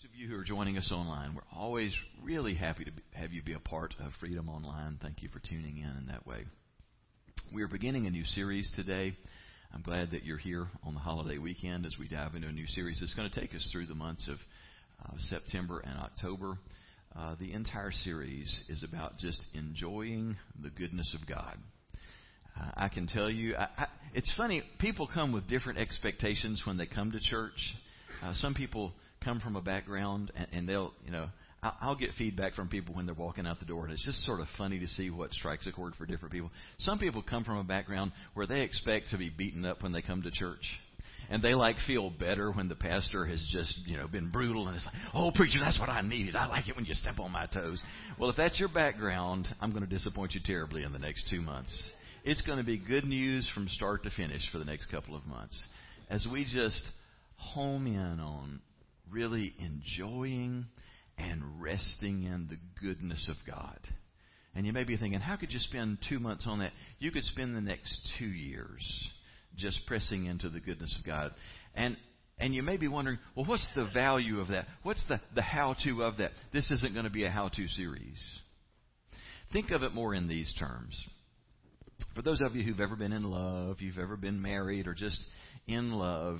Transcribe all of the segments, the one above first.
those of you who are joining us online, we're always really happy to have you be a part of Freedom Online. Thank you for tuning in in that way. We are beginning a new series today. I'm glad that you're here on the holiday weekend as we dive into a new series. It's going to take us through the months of uh, September and October. Uh, the entire series is about just enjoying the goodness of God. Uh, I can tell you, I, I, it's funny, people come with different expectations when they come to church. Uh, some people come from a background and, and they'll, you know, I'll, I'll get feedback from people when they're walking out the door, and it's just sort of funny to see what strikes a chord for different people. Some people come from a background where they expect to be beaten up when they come to church. And they like feel better when the pastor has just, you know, been brutal and it's like, oh, preacher, that's what I needed. I like it when you step on my toes. Well, if that's your background, I'm going to disappoint you terribly in the next two months. It's going to be good news from start to finish for the next couple of months as we just home in on really enjoying and resting in the goodness of God. And you may be thinking, how could you spend two months on that? You could spend the next two years just pressing into the goodness of God. And and you may be wondering, well, what's the value of that? What's the, the how to of that? This isn't going to be a how to series. Think of it more in these terms. For those of you who've ever been in love, you've ever been married, or just in love,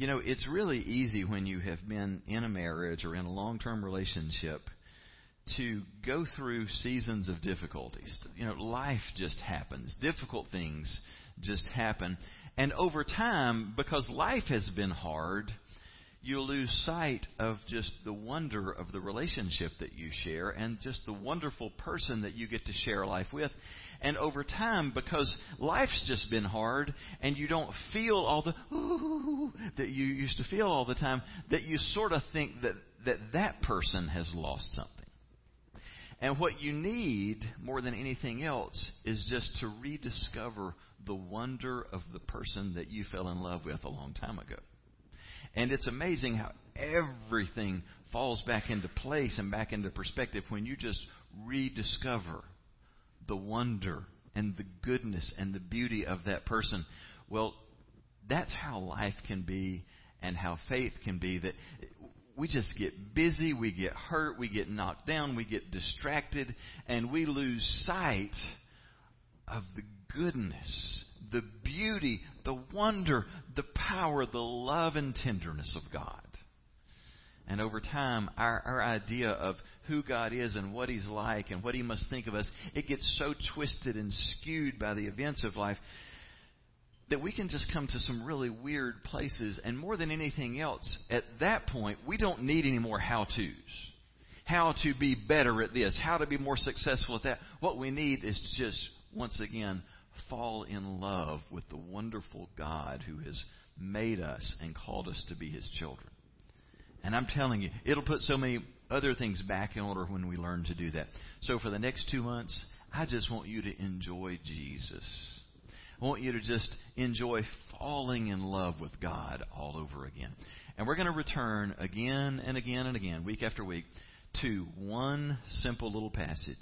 you know, it's really easy when you have been in a marriage or in a long term relationship to go through seasons of difficulties. You know, life just happens. Difficult things just happen. And over time, because life has been hard, you lose sight of just the wonder of the relationship that you share and just the wonderful person that you get to share life with. And over time, because life's just been hard and you don't feel all the ooh that you used to feel all the time, that you sort of think that that, that person has lost something. And what you need more than anything else is just to rediscover the wonder of the person that you fell in love with a long time ago. And it's amazing how everything falls back into place and back into perspective when you just rediscover the wonder and the goodness and the beauty of that person. Well, that's how life can be and how faith can be that we just get busy, we get hurt, we get knocked down, we get distracted, and we lose sight of the goodness, the beauty, the wonder, the power, the love and tenderness of God. And over time, our, our idea of who God is and what He's like and what He must think of us, it gets so twisted and skewed by the events of life that we can just come to some really weird places. And more than anything else, at that point, we don't need any more how to's. How to be better at this, how to be more successful at that. What we need is just, once again, fall in love with the wonderful God who has made us and called us to be His children. And I'm telling you, it'll put so many other things back in order when we learn to do that. So for the next two months, I just want you to enjoy Jesus. I want you to just enjoy falling in love with God all over again. And we're going to return again and again and again, week after week, to one simple little passage.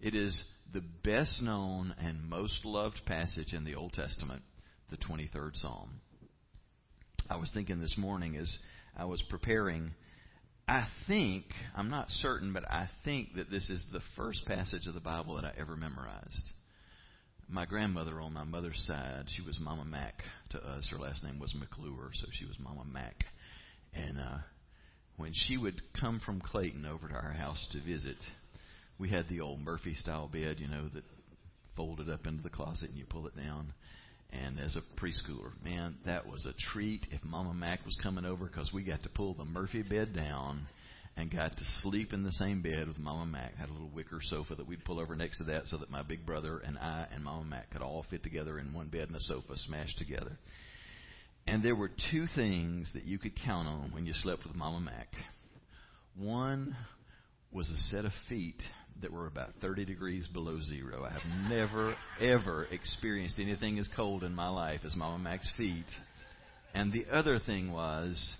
It is the best known and most loved passage in the Old Testament, the 23rd Psalm. I was thinking this morning as I was preparing. I think, I'm not certain, but I think that this is the first passage of the Bible that I ever memorized. My grandmother on my mother's side, she was Mama Mac to us. Her last name was McClure, so she was Mama Mac. And uh, when she would come from Clayton over to our house to visit, we had the old Murphy style bed, you know, that folded up into the closet and you pull it down. And as a preschooler, man, that was a treat if Mama Mac was coming over because we got to pull the Murphy bed down and got to sleep in the same bed with Mama Mac. Had a little wicker sofa that we'd pull over next to that so that my big brother and I and Mama Mac could all fit together in one bed and a sofa smashed together. And there were two things that you could count on when you slept with Mama Mac. One was a set of feet that were about 30 degrees below zero. I have never, ever experienced anything as cold in my life as Mama Mac's feet. And the other thing was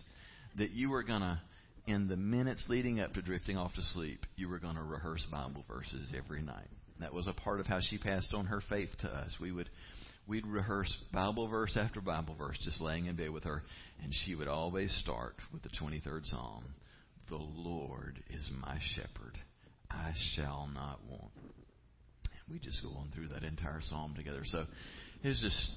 that you were going to, in the minutes leading up to drifting off to sleep, you were going to rehearse Bible verses every night. That was a part of how she passed on her faith to us. We would we'd rehearse Bible verse after Bible verse just laying in bed with her, and she would always start with the 23rd Psalm The Lord is my shepherd. I shall not want. We just go on through that entire psalm together. So it's just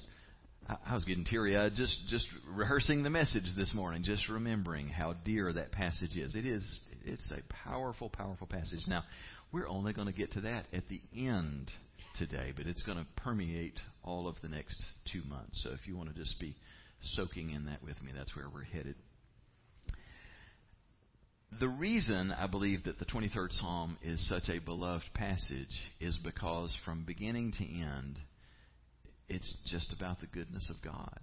I was getting teary eyed just just rehearsing the message this morning, just remembering how dear that passage is. It is it's a powerful, powerful passage. Now, we're only going to get to that at the end today, but it's going to permeate all of the next two months. So if you want to just be soaking in that with me, that's where we're headed. The reason I believe that the 23rd Psalm is such a beloved passage is because from beginning to end, it's just about the goodness of God.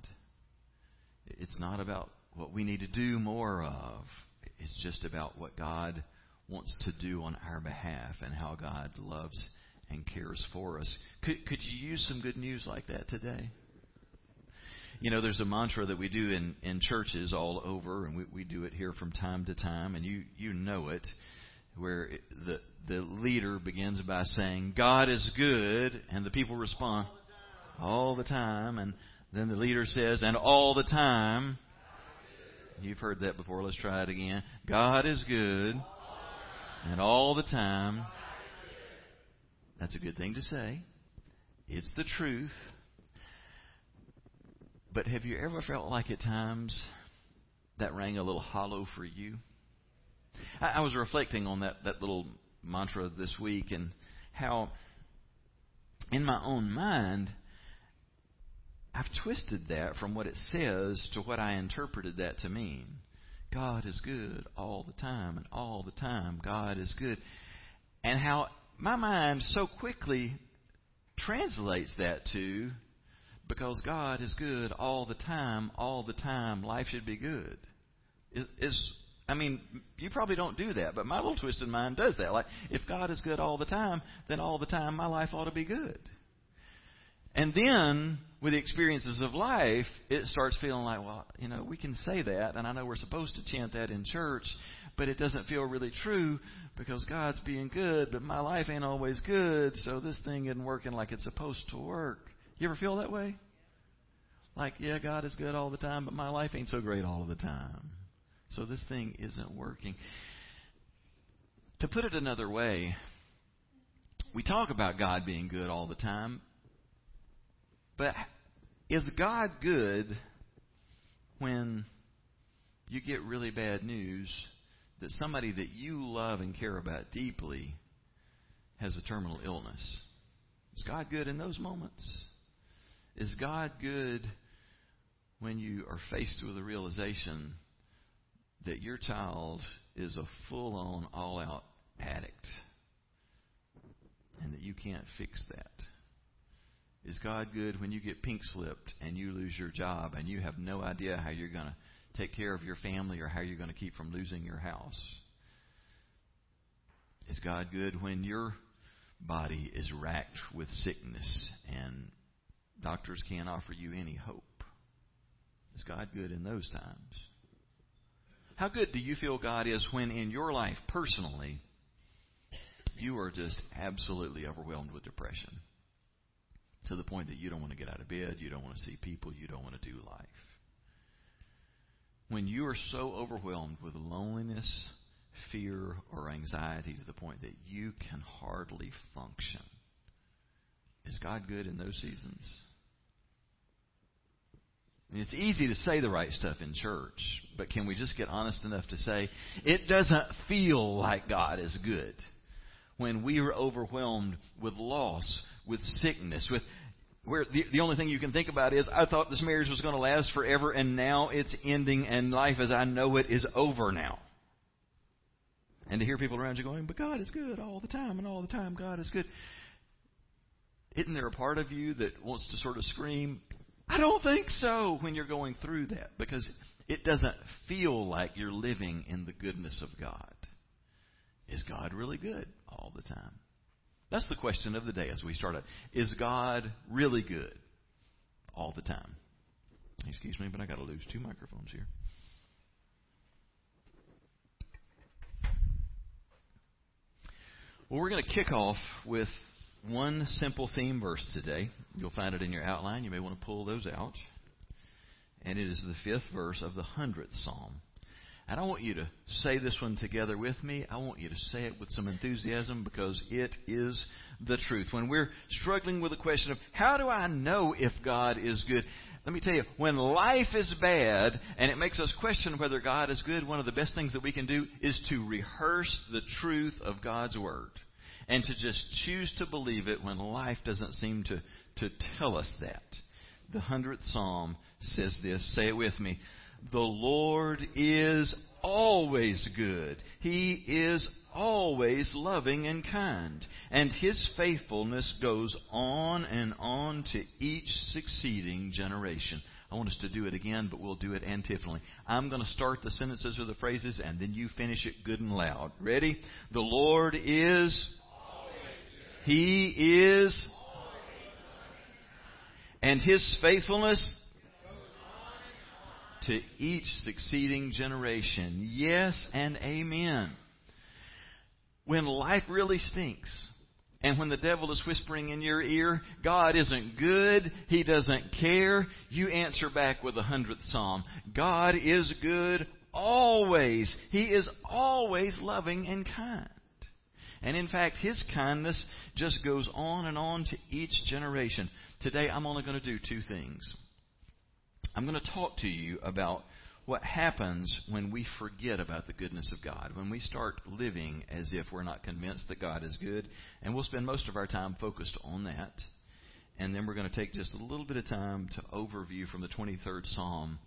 It's not about what we need to do more of. It's just about what God wants to do on our behalf and how God loves and cares for us. Could, could you use some good news like that today? You know, there's a mantra that we do in, in churches all over, and we, we do it here from time to time, and you, you know it, where the, the leader begins by saying, God is good, and the people respond, all the time. And then the leader says, and all the time. You've heard that before. Let's try it again. God is good. And all the time. That's a good thing to say. It's the truth. But have you ever felt like at times that rang a little hollow for you? I, I was reflecting on that, that little mantra this week and how in my own mind I've twisted that from what it says to what I interpreted that to mean. God is good all the time, and all the time God is good. And how my mind so quickly translates that to because God is good all the time, all the time, life should be good. Is, is I mean, you probably don't do that, but my little twisted mind does that. Like, if God is good all the time, then all the time my life ought to be good. And then, with the experiences of life, it starts feeling like, well, you know, we can say that, and I know we're supposed to chant that in church, but it doesn't feel really true because God's being good, but my life ain't always good, so this thing isn't working like it's supposed to work. You ever feel that way? Like, yeah, God is good all the time, but my life ain't so great all of the time. So this thing isn't working. To put it another way, we talk about God being good all the time, but is God good when you get really bad news that somebody that you love and care about deeply has a terminal illness? Is God good in those moments? Is God good when you are faced with the realization that your child is a full on, all out addict and that you can't fix that? Is God good when you get pink slipped and you lose your job and you have no idea how you're going to take care of your family or how you're going to keep from losing your house? Is God good when your body is racked with sickness and doctors can't offer you any hope? Is God good in those times? How good do you feel God is when in your life personally you are just absolutely overwhelmed with depression? to the point that you don't want to get out of bed, you don't want to see people, you don't want to do life. When you are so overwhelmed with loneliness, fear, or anxiety to the point that you can hardly function, is God good in those seasons? It's easy to say the right stuff in church, but can we just get honest enough to say it doesn't feel like God is good when we are overwhelmed with loss, with sickness, with where the, the only thing you can think about is, I thought this marriage was going to last forever, and now it's ending, and life as I know it is over now. And to hear people around you going, but God is good all the time, and all the time God is good. Isn't there a part of you that wants to sort of scream, I don't think so, when you're going through that? Because it doesn't feel like you're living in the goodness of God. Is God really good all the time? That's the question of the day as we start it. Is God really good all the time? Excuse me, but I got to lose two microphones here. Well, we're going to kick off with one simple theme verse today. You'll find it in your outline. You may want to pull those out. And it is the fifth verse of the hundredth psalm. And I want you to say this one together with me. I want you to say it with some enthusiasm because it is the truth. When we're struggling with the question of how do I know if God is good? Let me tell you, when life is bad and it makes us question whether God is good, one of the best things that we can do is to rehearse the truth of God's Word and to just choose to believe it when life doesn't seem to, to tell us that. The 100th Psalm says this. Say it with me. The Lord is always good. He is always loving and kind. And His faithfulness goes on and on to each succeeding generation. I want us to do it again, but we'll do it antiphonally. I'm going to start the sentences or the phrases, and then you finish it good and loud. Ready? The Lord is. He is. And His faithfulness to each succeeding generation. Yes and amen. When life really stinks, and when the devil is whispering in your ear, God isn't good, He doesn't care, you answer back with the hundredth psalm. God is good always. He is always loving and kind. And in fact, His kindness just goes on and on to each generation. Today, I'm only going to do two things. I'm going to talk to you about what happens when we forget about the goodness of God, when we start living as if we're not convinced that God is good. And we'll spend most of our time focused on that. And then we're going to take just a little bit of time to overview from the 23rd Psalm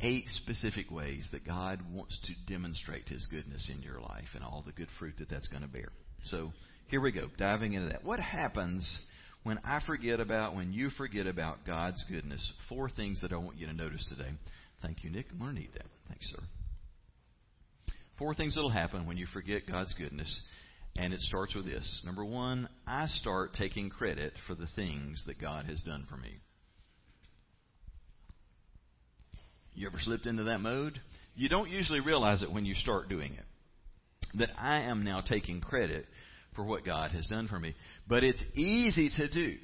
eight specific ways that God wants to demonstrate His goodness in your life and all the good fruit that that's going to bear. So here we go, diving into that. What happens when I forget about, when you forget about God's goodness, four things that I want you to notice today. Thank you, Nick. I'm going to need that. Thanks, sir. Four things that will happen when you forget God's goodness. And it starts with this. Number one, I start taking credit for the things that God has done for me. You ever slipped into that mode? You don't usually realize it when you start doing it. That I am now taking credit for what God has done for me. But it's easy to do.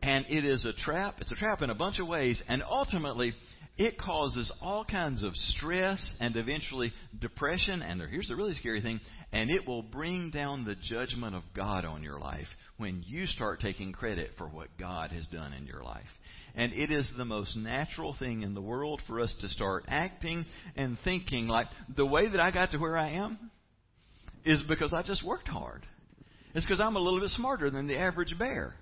And it is a trap. It's a trap in a bunch of ways. And ultimately, it causes all kinds of stress and eventually depression. And here's the really scary thing and it will bring down the judgment of God on your life when you start taking credit for what God has done in your life. And it is the most natural thing in the world for us to start acting and thinking like the way that I got to where I am is because I just worked hard. It's because I'm a little bit smarter than the average bear.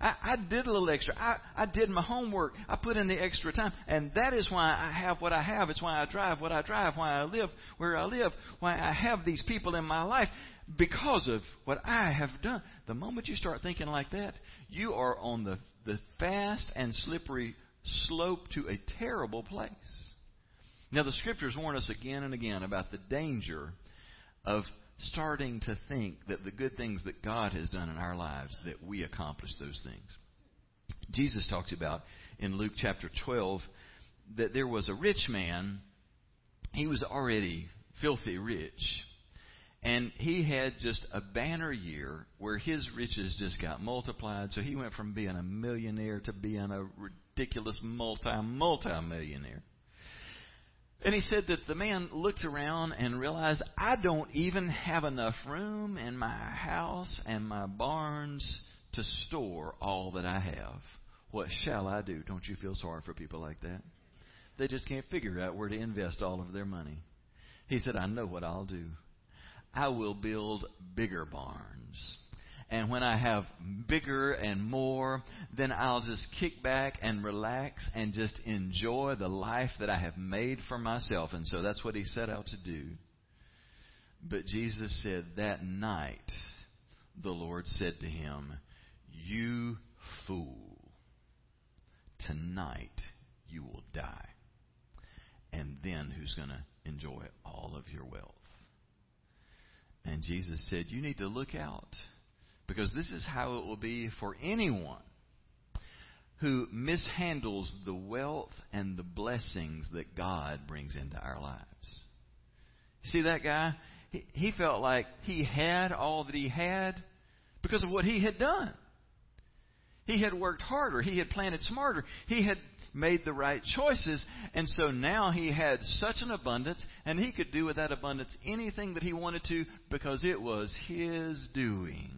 I, I did a little extra. I, I did my homework. I put in the extra time. And that is why I have what I have. It's why I drive what I drive, why I live where I live, why I have these people in my life because of what I have done. The moment you start thinking like that, you are on the, the fast and slippery slope to a terrible place. Now, the scriptures warn us again and again about the danger of starting to think that the good things that God has done in our lives, that we accomplish those things. Jesus talks about in Luke chapter 12 that there was a rich man. He was already filthy rich. And he had just a banner year where his riches just got multiplied. So he went from being a millionaire to being a ridiculous multi multi millionaire. And he said that the man looked around and realized, I don't even have enough room in my house and my barns to store all that I have. What shall I do? Don't you feel sorry for people like that? They just can't figure out where to invest all of their money. He said, I know what I'll do. I will build bigger barns and when I have bigger and more, then I'll just kick back and relax and just enjoy the life that I have made for myself. And so that's what he set out to do. But Jesus said that night, the Lord said to him, You fool, tonight you will die. And then who's going to enjoy all of your wealth? And Jesus said, You need to look out because this is how it will be for anyone who mishandles the wealth and the blessings that God brings into our lives. See that guy? He, felt like he had all that he had because of what he had done. He had worked harder. He had planted smarter. He had made the right choices. And so now he had such an abundance, and he could do with that abundance anything that he wanted to because it was his doing.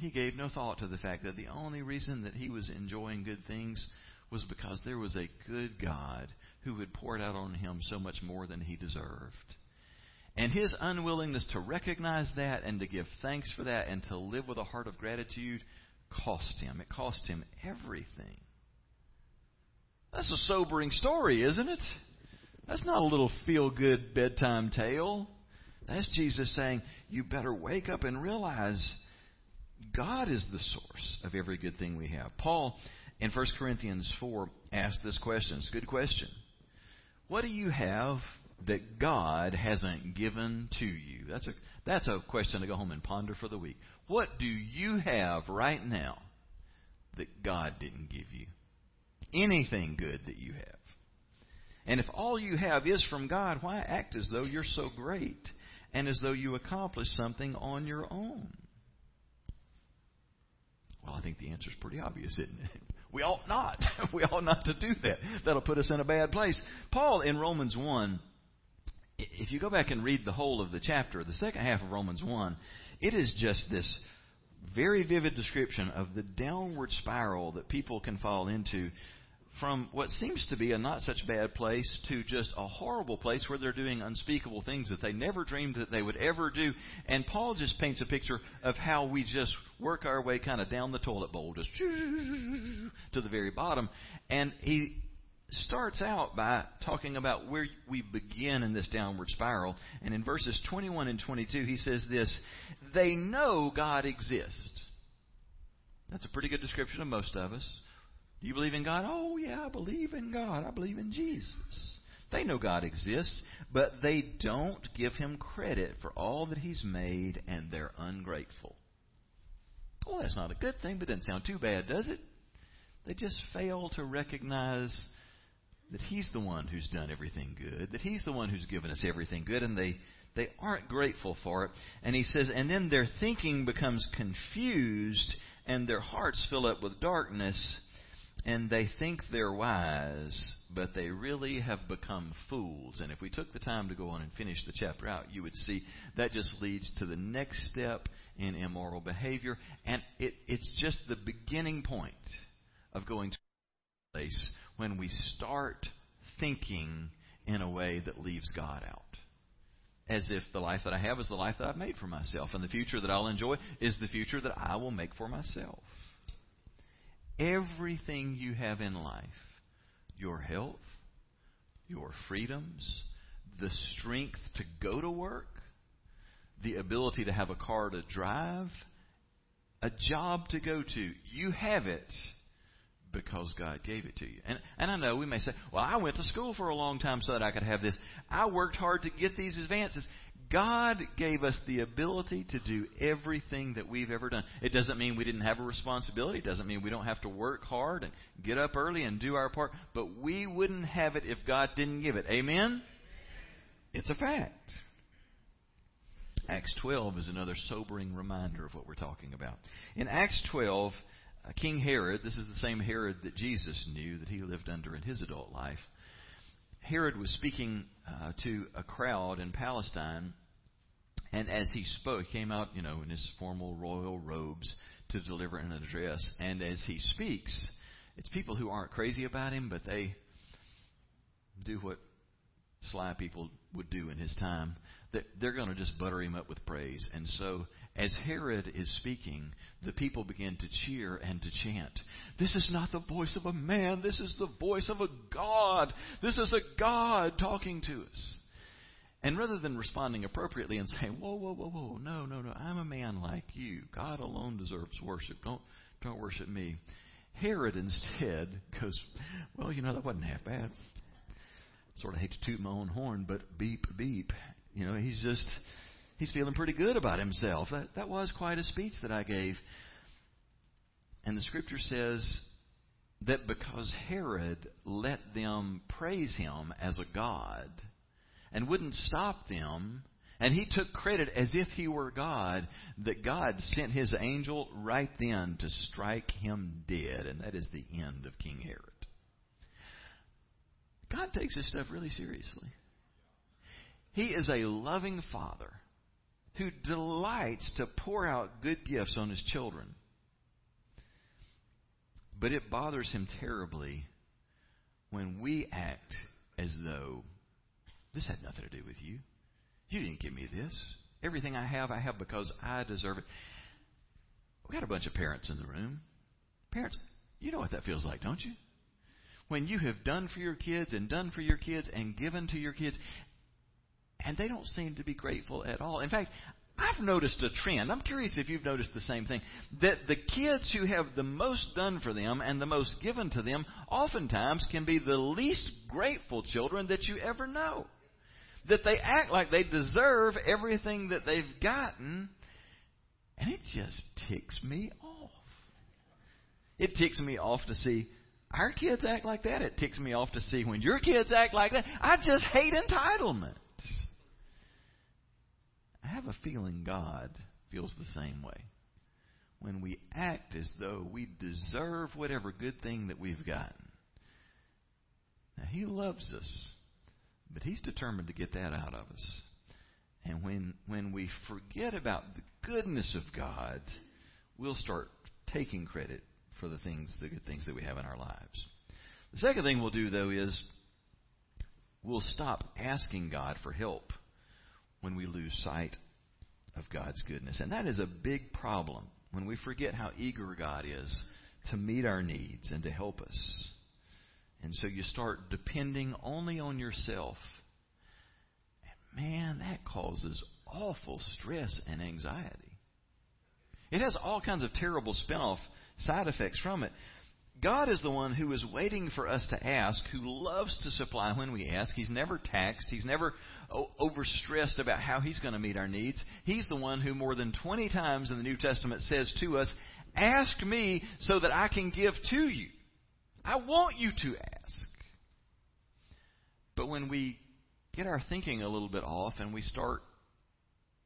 He gave no thought to the fact that the only reason that he was enjoying good things was because there was a good God who had poured out on him so much more than he deserved. And his unwillingness to recognize that and to give thanks for that and to live with a heart of gratitude cost him. It cost him everything. That's a sobering story, isn't it? That's not a little feel good bedtime tale. That's Jesus saying, You better wake up and realize God is the source of every good thing we have. Paul in 1 Corinthians 4 asked this question. It's a good question. What do you have that God hasn't given to you? That's a, that's a question to go home and ponder for the week. What do you have right now that God didn't give you? Anything good that you have. And if all you have is from God, why act as though you're so great and as though you accomplished something on your own? Well, I think the answer is pretty obvious, isn't it? We ought not. we ought not to do that. That'll put us in a bad place. Paul in Romans 1, if you go back and read the whole of the chapter, the second half of Romans 1, it is just this very vivid description of the downward spiral that people can fall into from what seems to be a not such bad place to just a horrible place where they're doing unspeakable things that they never dreamed that they would ever do. And Paul just paints a picture of how we just work our way kind of down the toilet bowl, just to the very bottom. And he starts out by talking about where we begin in this downward spiral. And in verses 21 and 22, he says this They know God exists. That's a pretty good description of most of us. Do you believe in God? Oh, yeah, I believe in God. I believe in Jesus. They know God exists, but they don't give him credit for all that he's made, and they're ungrateful. Well, that's not a good thing, but it doesn't sound too bad, does it? They just fail to recognize that he's the one who's done everything good, that he's the one who's given us everything good, and they, they aren't grateful for it. And he says, and then their thinking becomes confused, and their hearts fill up with darkness and they think they're wise, but they really have become fools. And if we took the time to go on and finish the chapter out, you would see that just leads to the next step in immoral behavior. And it, it's just the beginning point of going to a place when we start thinking in a way that leaves God out. As if the life that I have is the life that I've made for myself, and the future that I'll enjoy is the future that I will make for myself everything you have in life your health, your freedoms, the strength to go to work, the ability to have a car to drive, a job to go to. You have it because God gave it to you. And, and I know we may say, well, I went to school for a long time so that I could have this. I worked hard to get these advances. God gave us the ability to do everything that we've ever done. It doesn't mean we didn't have a responsibility. It doesn't mean we don't have to work hard and get up early and do our part. But we wouldn't have it if God didn't give it. Amen? It's a fact. Acts 12 is another sobering reminder of what we're talking about. In Acts 12, uh, King Herod, this is the same Herod that Jesus knew that he lived under in his adult life. Herod was speaking uh, to a crowd in Palestine and as he spoke, he came out, you know, in his formal royal robes to deliver an address. And as he speaks, it's people who aren't crazy about him, but they do what sly people would do in his time. They're going to just butter him up with praise. And so, as Herod is speaking, the people begin to cheer and to chant. This is not the voice of a man. This is the voice of a God. This is a God talking to us. And rather than responding appropriately and saying, "Whoa, whoa, whoa, whoa, no, no, no, I'm a man like you. God alone deserves worship. Don't, don't worship me." Herod instead goes, "Well, you know that wasn't half bad." Sort of hate to toot my own horn, but beep, beep. You know, he's just he's feeling pretty good about himself. That that was quite a speech that I gave. And the scripture says that because Herod let them praise him as a god and wouldn't stop them And he took credit as if he were God, that God sent his angel right then to strike him dead. And that is the end of King Herod. God takes this stuff really seriously. He is a loving father who delights to pour out good gifts on his children. But it bothers him terribly when we act as though this had nothing to do with you. You didn't give me this. Everything I have, I have because I deserve it. We got a bunch of parents in the room. Parents, you know what that feels like, don't you? When you have done for your kids and done for your kids and given to your kids, and they don't seem to be grateful at all. In fact, I've noticed a trend. I'm curious if you've noticed the same thing. That the kids who have the most done for them and the most given to them oftentimes can be the least grateful children that you ever know. That they act like they deserve everything that they've gotten, and it just ticks me off. It ticks me off to see our kids act like that. It ticks me off to see when your kids act like that. I just hate entitlement. I have a feeling God feels the same way. When we act as though we deserve whatever good thing that we've gotten. Now, He loves us, but He's determined to get that out of us. And when, when we forget about the goodness of God, we'll start taking credit for the things, the good things that we have in our lives. The second thing we'll do, though, is we'll stop asking God for help when we lose sight of God's goodness. And that is a big problem when we forget how eager God is to meet our needs and to help us. And so you start depending only on yourself. And man, that causes awful stress and anxiety. It has all kinds of terrible spin-off side effects from it. God is the one who is waiting for us to ask, who loves to supply when we ask. He's never taxed. He's never oh, overstressed about how He's going to meet our needs. He's the one who, more than 20 times in the New Testament, says to us, Ask me so that I can give to you. I want you to ask. But when we get our thinking a little bit off and we start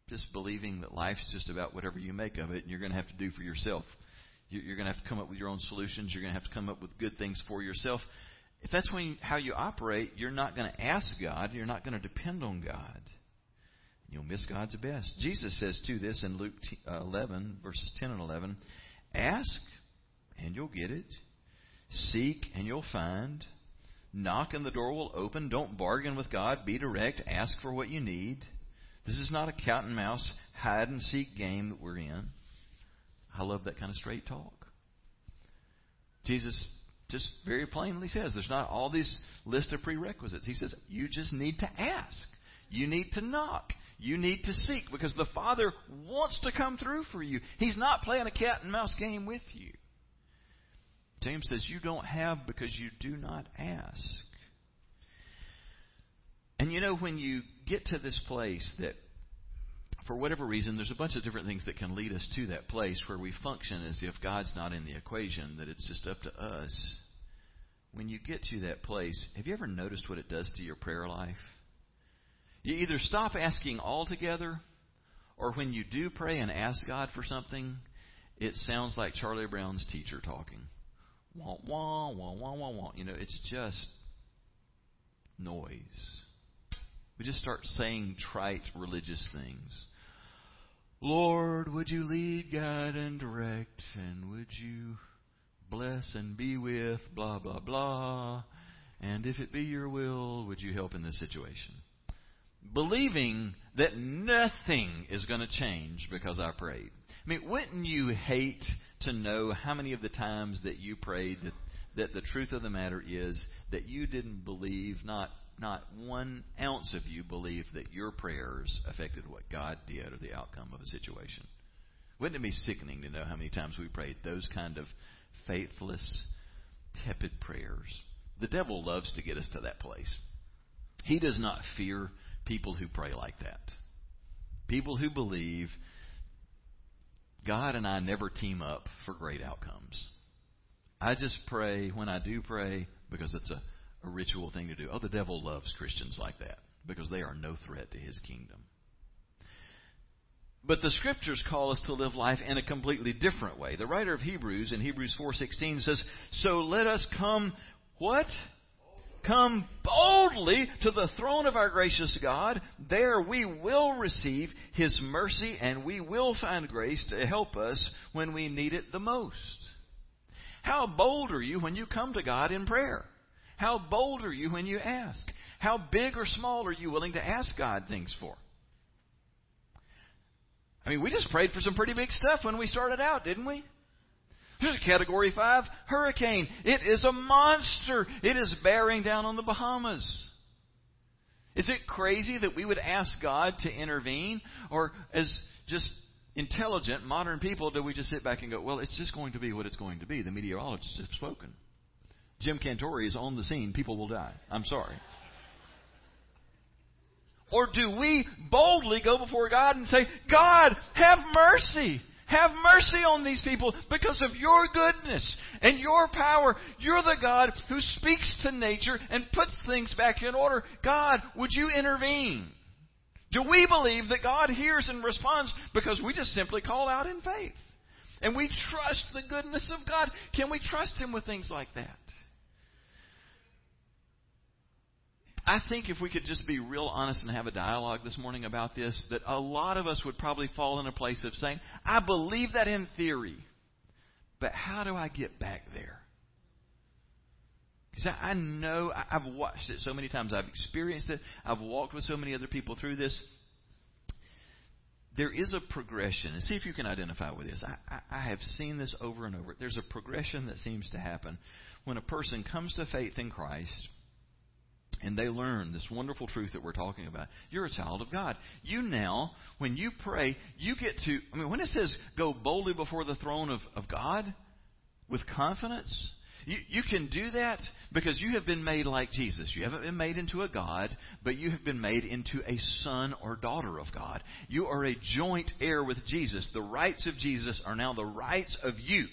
just believing that life's just about whatever you make of it and you're going to have to do for yourself you're going to have to come up with your own solutions. You're going to have to come up with good things for yourself. If that's when, how you operate, you're not going to ask God. You're not going to depend on God. You'll miss God's best. Jesus says to this in Luke uh, 11, verses 10 and 11 Ask, and you'll get it. Seek, and you'll find. Knock, and the door will open. Don't bargain with God. Be direct. Ask for what you need. This is not a cat and mouse hide and seek game that we're in. I love that kind of straight talk. Jesus just very plainly says there's not all these list of prerequisites. He says you just need to ask. You need to knock. You need to seek because the Father wants to come through for you. He's not playing a cat and mouse game with you. James says you don't have because you do not ask. And you know, when you get to this place that for whatever reason, there's a bunch of different things that can lead us to that place where we function as if God's not in the equation, that it's just up to us. When you get to that place, have you ever noticed what it does to your prayer life? You either stop asking altogether, or when you do pray and ask God for something, it sounds like Charlie Brown's teacher talking. Wah, wah, wah, wah, wah, wah. You know, it's just noise. We just start saying trite religious things. Lord, would you lead, guide, and direct, and would you bless and be with, blah, blah, blah. And if it be your will, would you help in this situation? Believing that nothing is going to change because I prayed. I mean, wouldn't you hate to know how many of the times that you prayed that, that the truth of the matter is that you didn't believe, not not one ounce of you believe that your prayers affected what God did or the outcome of a situation. Wouldn't it be sickening to know how many times we prayed those kind of faithless, tepid prayers? The devil loves to get us to that place. He does not fear people who pray like that. People who believe God and I never team up for great outcomes. I just pray when I do pray because it's a a ritual thing to do. Oh, the devil loves Christians like that because they are no threat to his kingdom. But the scriptures call us to live life in a completely different way. The writer of Hebrews in Hebrews 4:16 says, "So let us come what? Come boldly to the throne of our gracious God. There we will receive his mercy and we will find grace to help us when we need it the most." How bold are you when you come to God in prayer? How bold are you when you ask? How big or small are you willing to ask God things for? I mean, we just prayed for some pretty big stuff when we started out, didn't we? There's a Category 5 hurricane. It is a monster. It is bearing down on the Bahamas. Is it crazy that we would ask God to intervene? Or, as just intelligent, modern people, do we just sit back and go, well, it's just going to be what it's going to be? The meteorologists have spoken. Jim Cantore is on the scene. People will die. I'm sorry. Or do we boldly go before God and say, God, have mercy. Have mercy on these people because of your goodness and your power. You're the God who speaks to nature and puts things back in order. God, would you intervene? Do we believe that God hears and responds because we just simply call out in faith? And we trust the goodness of God. Can we trust Him with things like that? I think if we could just be real honest and have a dialogue this morning about this, that a lot of us would probably fall in a place of saying, I believe that in theory, but how do I get back there? Because I know, I've watched it so many times, I've experienced it, I've walked with so many other people through this. There is a progression, and see if you can identify with this. I, I, I have seen this over and over. There's a progression that seems to happen when a person comes to faith in Christ and they learn this wonderful truth that we're talking about. You're a child of God. You now, when you pray, you get to, I mean, when it says go boldly before the throne of, of God with confidence, you, you can do that because you have been made like Jesus. You haven't been made into a God, but you have been made into a son or daughter of God. You are a joint heir with Jesus. The rights of Jesus are now the rights of you.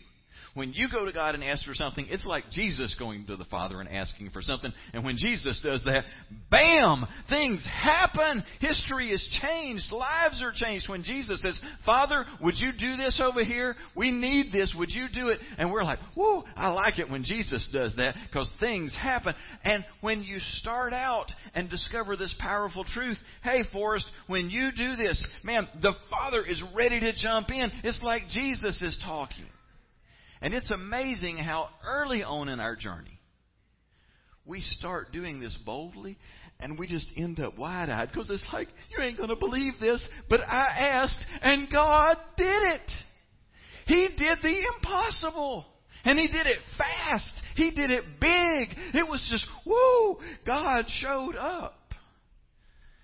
When you go to God and ask for something, it's like Jesus going to the Father and asking for something. And when Jesus does that, bam! Things happen. History is changed. Lives are changed. When Jesus says, Father, would you do this over here? We need this. Would you do it? And we're like, whoa, I like it when Jesus does that because things happen. And when you start out and discover this powerful truth, hey, Forrest, when you do this, man, the Father is ready to jump in. It's like Jesus is talking. And it's amazing how early on in our journey, we start doing this boldly and we just end up wide eyed because it's like, you ain't going to believe this, but I asked and God did it. He did the impossible. And He did it fast. He did it big. It was just, whoo, God showed up.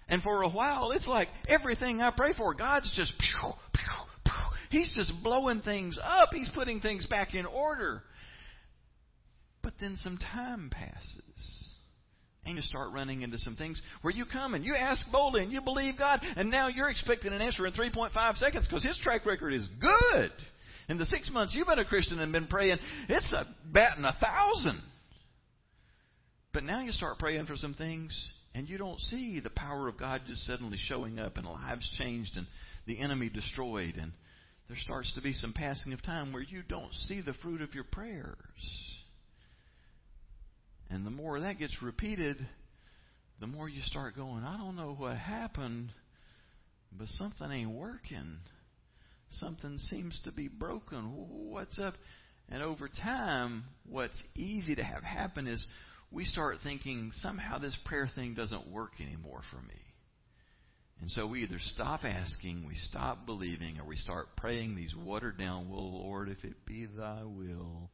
And for a while, it's like everything I pray for, God's just pew, pew, He's just blowing things up. He's putting things back in order. But then some time passes. And you start running into some things where you come and you ask boldly and you believe God, and now you're expecting an answer in 3.5 seconds because His track record is good. In the six months you've been a Christian and been praying, it's a batting a thousand. But now you start praying for some things and you don't see the power of God just suddenly showing up and lives changed and the enemy destroyed and there starts to be some passing of time where you don't see the fruit of your prayers. And the more that gets repeated, the more you start going, I don't know what happened, but something ain't working. Something seems to be broken. What's up? And over time, what's easy to have happen is we start thinking somehow this prayer thing doesn't work anymore for me. And so we either stop asking, we stop believing, or we start praying these watered down, well, Lord, if it be thy will,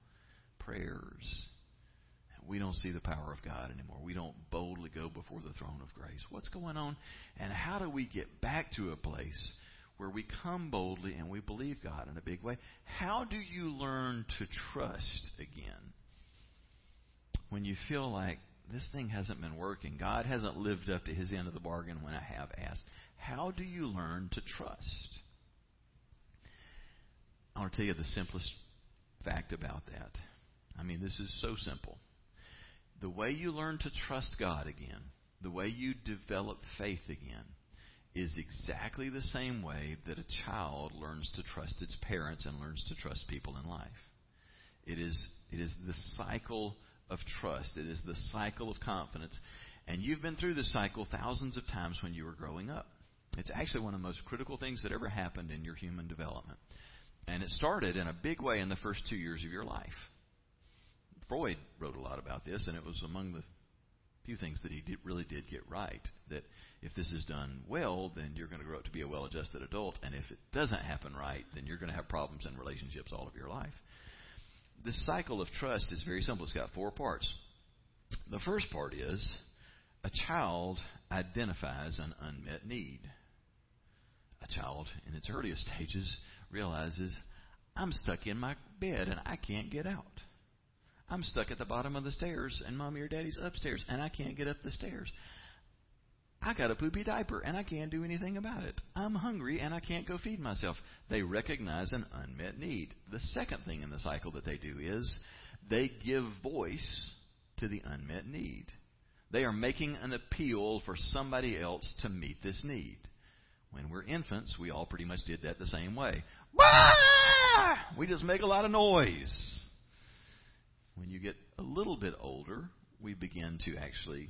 prayers. We don't see the power of God anymore. We don't boldly go before the throne of grace. What's going on? And how do we get back to a place where we come boldly and we believe God in a big way? How do you learn to trust again when you feel like this thing hasn't been working. God hasn't lived up to his end of the bargain when I have asked. How do you learn to trust? I want to tell you the simplest fact about that. I mean, this is so simple. The way you learn to trust God again, the way you develop faith again, is exactly the same way that a child learns to trust its parents and learns to trust people in life. It is, it is the cycle of trust. It is the cycle of confidence. And you've been through this cycle thousands of times when you were growing up. It's actually one of the most critical things that ever happened in your human development. And it started in a big way in the first two years of your life. Freud wrote a lot about this, and it was among the few things that he did, really did get right. That if this is done well, then you're going to grow up to be a well adjusted adult. And if it doesn't happen right, then you're going to have problems in relationships all of your life. This cycle of trust is very simple. It's got four parts. The first part is a child identifies an unmet need. A child in its earliest stages realizes, I'm stuck in my bed and I can't get out. I'm stuck at the bottom of the stairs and mommy or daddy's upstairs and I can't get up the stairs. I got a poopy diaper and I can't do anything about it. I'm hungry and I can't go feed myself. They recognize an unmet need. The second thing in the cycle that they do is they give voice to the unmet need. They are making an appeal for somebody else to meet this need. When we're infants, we all pretty much did that the same way. We just make a lot of noise. When you get a little bit older, we begin to actually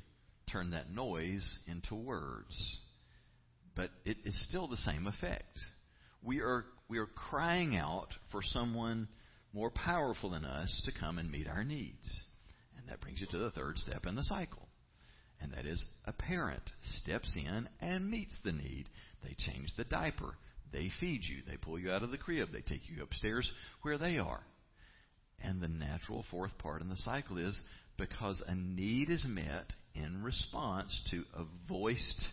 turn that noise into words. But it is still the same effect. We are, we are crying out for someone more powerful than us to come and meet our needs. And that brings you to the third step in the cycle. And that is a parent steps in and meets the need. They change the diaper. They feed you. They pull you out of the crib. They take you upstairs where they are. And the natural fourth part in the cycle is because a need is met in response to a voiced,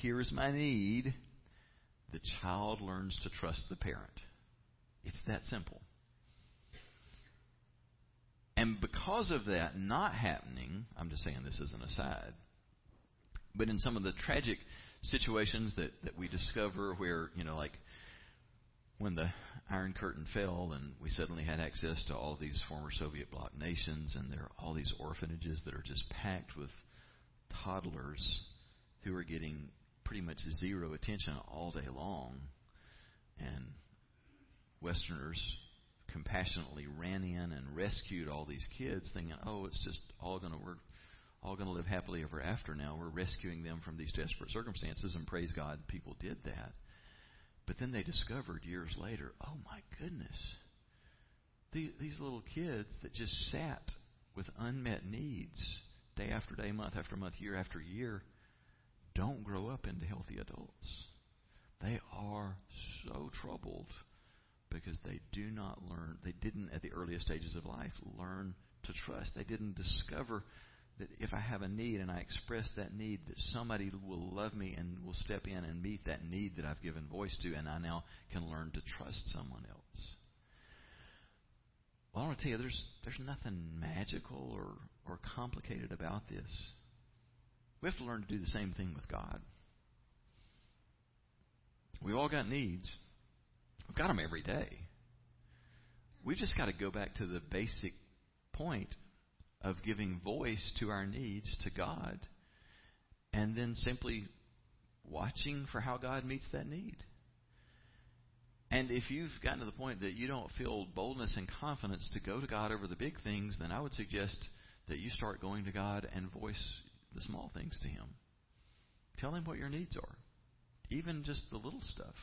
here's my need, the child learns to trust the parent. It's that simple. And because of that not happening, I'm just saying this as an aside, but in some of the tragic situations that, that we discover where, you know, like when the Iron Curtain fell and we suddenly had access to all these former Soviet bloc nations, and there are all these orphanages that are just packed with toddlers who are getting pretty much zero attention all day long. And Westerners compassionately ran in and rescued all these kids, thinking, "Oh, it's just all going to work, all going to live happily ever after." Now we're rescuing them from these desperate circumstances, and praise God, people did that. But then they discovered years later, oh my goodness, these, these little kids that just sat with unmet needs day after day, month after month, year after year, don't grow up into healthy adults. They are so troubled because they do not learn, they didn't at the earliest stages of life learn to trust. They didn't discover that if I have a need and I express that need, that somebody will love me and will step in and meet that need that I've given voice to, and I now can learn to trust someone else. Well, I want to tell you, there's there's nothing magical or or complicated about this. We have to learn to do the same thing with God. We've all got needs. We've got them every day. We've just got to go back to the basic point of giving voice to our needs to God and then simply watching for how God meets that need. And if you've gotten to the point that you don't feel boldness and confidence to go to God over the big things, then I would suggest that you start going to God and voice the small things to Him. Tell Him what your needs are, even just the little stuff.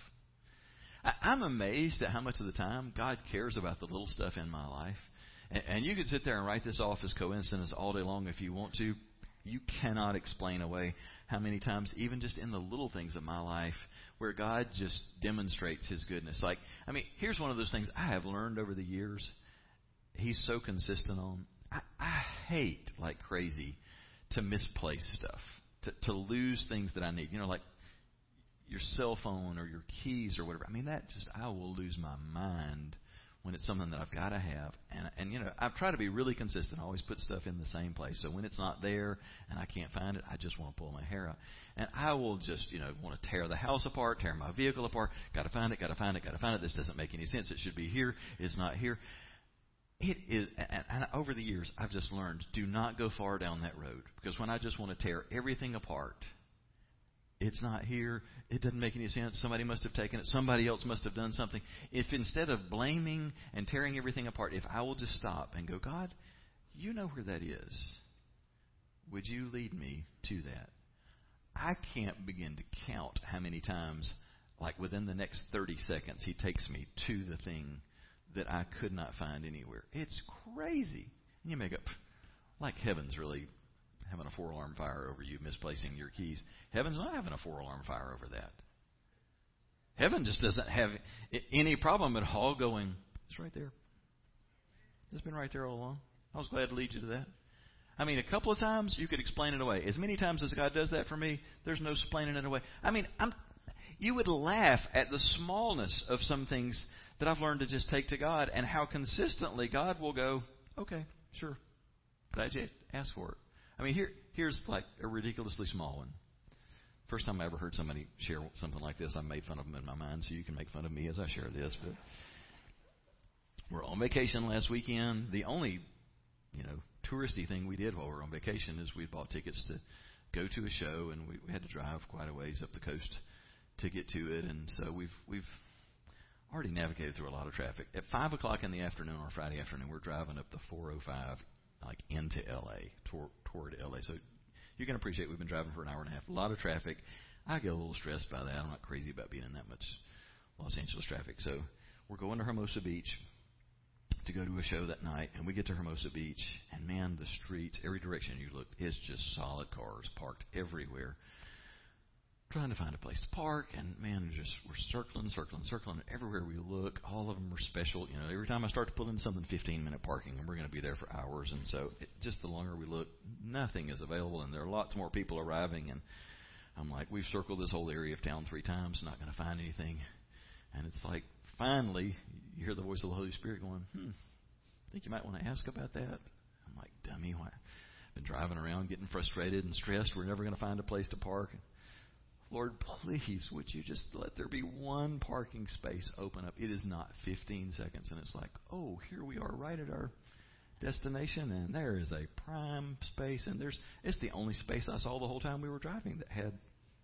I'm amazed at how much of the time God cares about the little stuff in my life. And you could sit there and write this off as coincidence all day long if you want to. You cannot explain away how many times, even just in the little things of my life, where God just demonstrates His goodness. Like, I mean, here's one of those things I have learned over the years. He's so consistent on. I, I hate like crazy to misplace stuff, to, to lose things that I need. You know, like your cell phone or your keys or whatever. I mean, that just I will lose my mind when it's something that I've got to have. And and you know, I've tried to be really consistent. I always put stuff in the same place. So when it's not there and I can't find it, I just want to pull my hair out. And I will just, you know, want to tear the house apart, tear my vehicle apart. Got to find it, got to find it, got to find it. This doesn't make any sense. It should be here. It's not here. It is, and, and over the years, I've just learned do not go far down that road because when I just want to tear everything apart, It's not here. It doesn't make any sense. Somebody must have taken it. Somebody else must have done something. If instead of blaming and tearing everything apart, if I will just stop and go, God, you know where that is. Would you lead me to that? I can't begin to count how many times, like within the next 30 seconds, He takes me to the thing that I could not find anywhere. It's crazy. And you may go, like heaven's really having a four alarm fire over you misplacing your keys. Heaven's not having a four alarm fire over that. Heaven just doesn't have any problem at all going, it's right there. It's been right there all along. I was glad to lead you to that. I mean, a couple of times you could explain it away. As many times as God does that for me, there's no explaining it away. I mean, I'm, you would laugh at the smallness of some things that I've learned to just take to God and how consistently God will go, okay, sure. Glad you asked for it. I mean, here, here's like a ridiculously small one. First time I ever heard somebody share something like this, I made fun of them in my mind, so you can make fun of me as I share this. But we're on vacation last weekend. The only, you know, touristy thing we did while we were on vacation is we bought tickets to go to a show, and we, we had to drive quite a ways up the coast to get to it. And so we've we've already navigated through a lot of traffic. At five o'clock in the afternoon or Friday afternoon, we're driving up the 405 like into LA toward toward LA. So you can appreciate we've been driving for an hour and a half. A lot of traffic. I get a little stressed by that. I'm not crazy about being in that much Los Angeles traffic. So we're going to Hermosa Beach to go to a show that night, and we get to Hermosa Beach, and man, the streets, every direction you look, is just solid cars parked everywhere trying to find a place to park, and man, just we're circling, circling, circling. Everywhere we look, all of them are special. You know, every time I start to pull into something, 15 minute parking, and we're going to be there for hours. And so, it, just the longer we look, nothing is available, and there are lots more people arriving. And I'm like, we've circled this whole area of town three times, not going to find anything. And it's like, finally, you hear the voice of the Holy Spirit going, hmm, think you might want to ask about that? I'm like, dummy, why? Been driving around getting frustrated and stressed. We're never going to find a place to park. Lord, please, would you just let there be one parking space open up? It is not 15 seconds, and it's like, oh, here we are right at our destination, and there is a prime space, and there's it's the only space I saw the whole time we were driving that had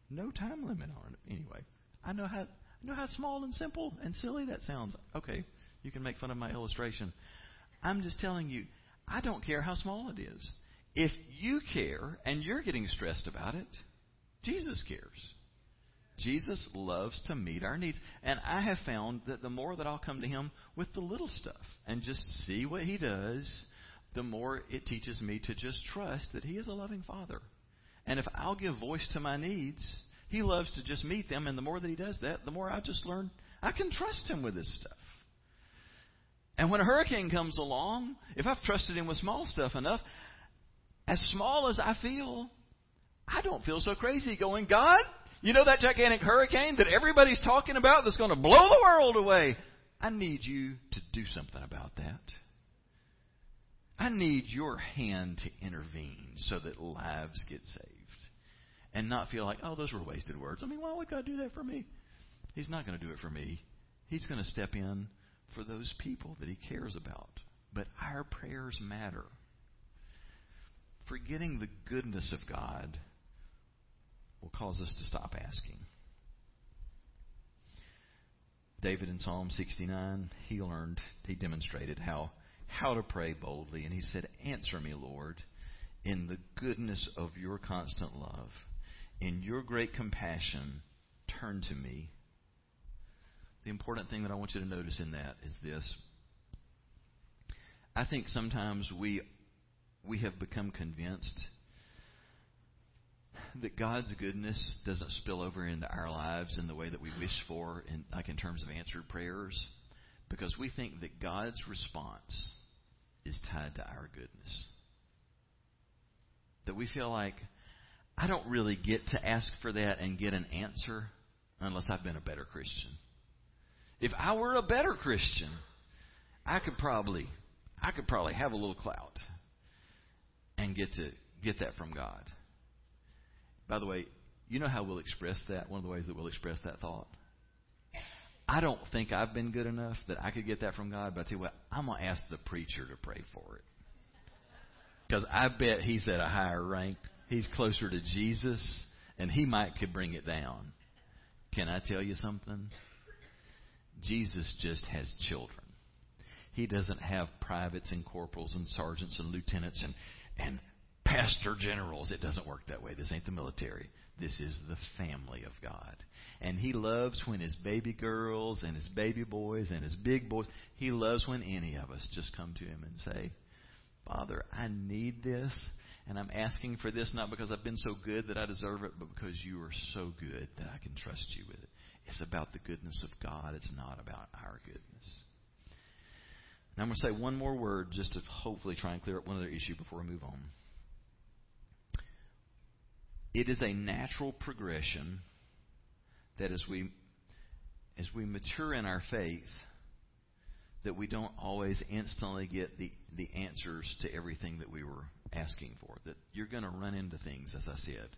no time limit on it. Anyway, I know how I know how small and simple and silly that sounds. Okay, you can make fun of my illustration. I'm just telling you, I don't care how small it is. If you care and you're getting stressed about it, Jesus cares. Jesus loves to meet our needs. And I have found that the more that I'll come to Him with the little stuff and just see what He does, the more it teaches me to just trust that He is a loving Father. And if I'll give voice to my needs, He loves to just meet them. And the more that He does that, the more I just learn I can trust Him with this stuff. And when a hurricane comes along, if I've trusted Him with small stuff enough, as small as I feel, I don't feel so crazy going, God, you know that gigantic hurricane that everybody's talking about that's going to blow the world away? I need you to do something about that. I need your hand to intervene so that lives get saved. And not feel like, oh, those were wasted words. I mean, why would God do that for me? He's not going to do it for me. He's going to step in for those people that He cares about. But our prayers matter. Forgetting the goodness of God will cause us to stop asking. David in Psalm 69, he learned, he demonstrated how, how to pray boldly. And he said, Answer me, Lord, in the goodness of your constant love. In your great compassion, turn to me. The important thing that I want you to notice in that is this. I think sometimes we, we have become convinced that God's goodness doesn't spill over into our lives in the way that we wish for, in, like in terms of answered prayers, because we think that God's response is tied to our goodness. That we feel like, I don't really get to ask for that and get an answer unless I've been a better Christian. If I were a better Christian, I could probably I could probably have a little clout and get to get that from God. By the way, you know how we'll express that? One of the ways that we'll express that thought? I don't think I've been good enough that I could get that from God, but I tell you what, I'm going to ask the preacher to pray for it. Because I bet he's at a higher rank. He's closer to Jesus. and he might could bring it down. Can I tell you something? Jesus just has children. He doesn't have privates and corporals and sergeants and lieutenants and, and pastor generals. It doesn't work that way. This ain't the military. This is the family of God. And He loves when His baby girls and His baby boys and His big boys, He loves when any of us just come to Him and say, Father, I need this. And I'm asking for this not because I've been so good that I deserve it, but because you are so good that I can trust you with it. It's about the goodness of God. It's not about our goodness. Now I'm going to say one more word just to hopefully try and clear up one other issue before we move on. It is a natural progression that as we as we mature in our faith, that we don't always instantly get the, the answers to everything that we were asking for. That you're going to run into things, as I said.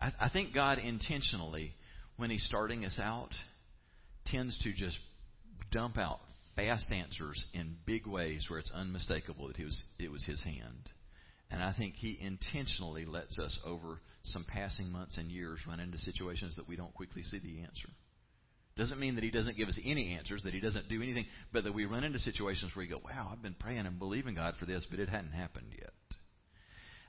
I, I think God intentionally, when He's starting us out, tends to just dump out fast answers in big ways where it's unmistakable that it was, it was His hand. And I think He intentionally lets us, over some passing months and years, run into situations that we don't quickly see the answer. Doesn't mean that He doesn't give us any answers, that He doesn't do anything, but that we run into situations where we go, wow, I've been praying and believing God for this, but it hadn't happened yet.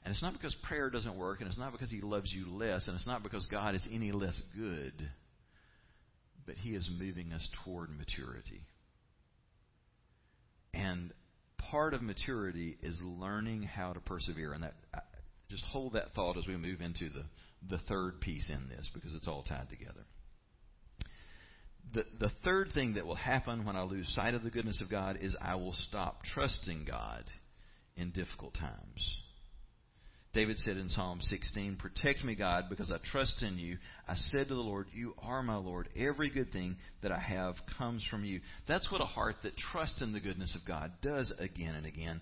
And it's not because prayer doesn't work, and it's not because He loves you less, and it's not because God is any less good, but He is moving us toward maturity. And part of maturity is learning how to persevere. And that just hold that thought as we move into the, the third piece in this because it's all tied together. The, the third thing that will happen when I lose sight of the goodness of God is I will stop trusting God in difficult times. David said in Psalm 16, Protect me, God, because I trust in you. I said to the Lord, You are my Lord. Every good thing that I have comes from you. That's what a heart that trusts in the goodness of God does again and again.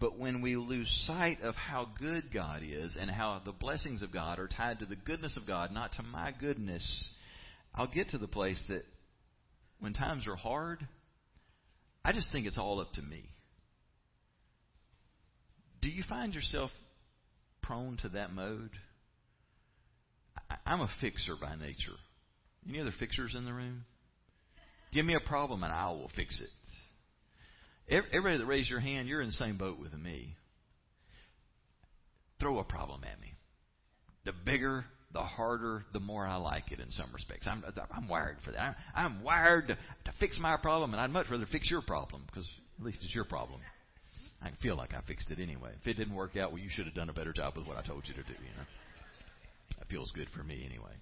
But when we lose sight of how good God is and how the blessings of God are tied to the goodness of God, not to my goodness, I'll get to the place that when times are hard, I just think it's all up to me. Do you find yourself prone to that mode? I, am a fixer by nature. Any other fixers in the room? Give me a problem and I will fix it. Everybody that raised your hand, you're in the same boat with me. Throw a problem at me. The bigger, the harder, the more I like it in some respects. I'm, I'm wired for that. I'm, I'm wired to, to fix my problem, and I'd much rather fix your problem because at least it's your problem. I feel like I fixed it anyway. If it didn't work out, well, you should have done a better job with what I told you to do. You know, that feels good for me anyway.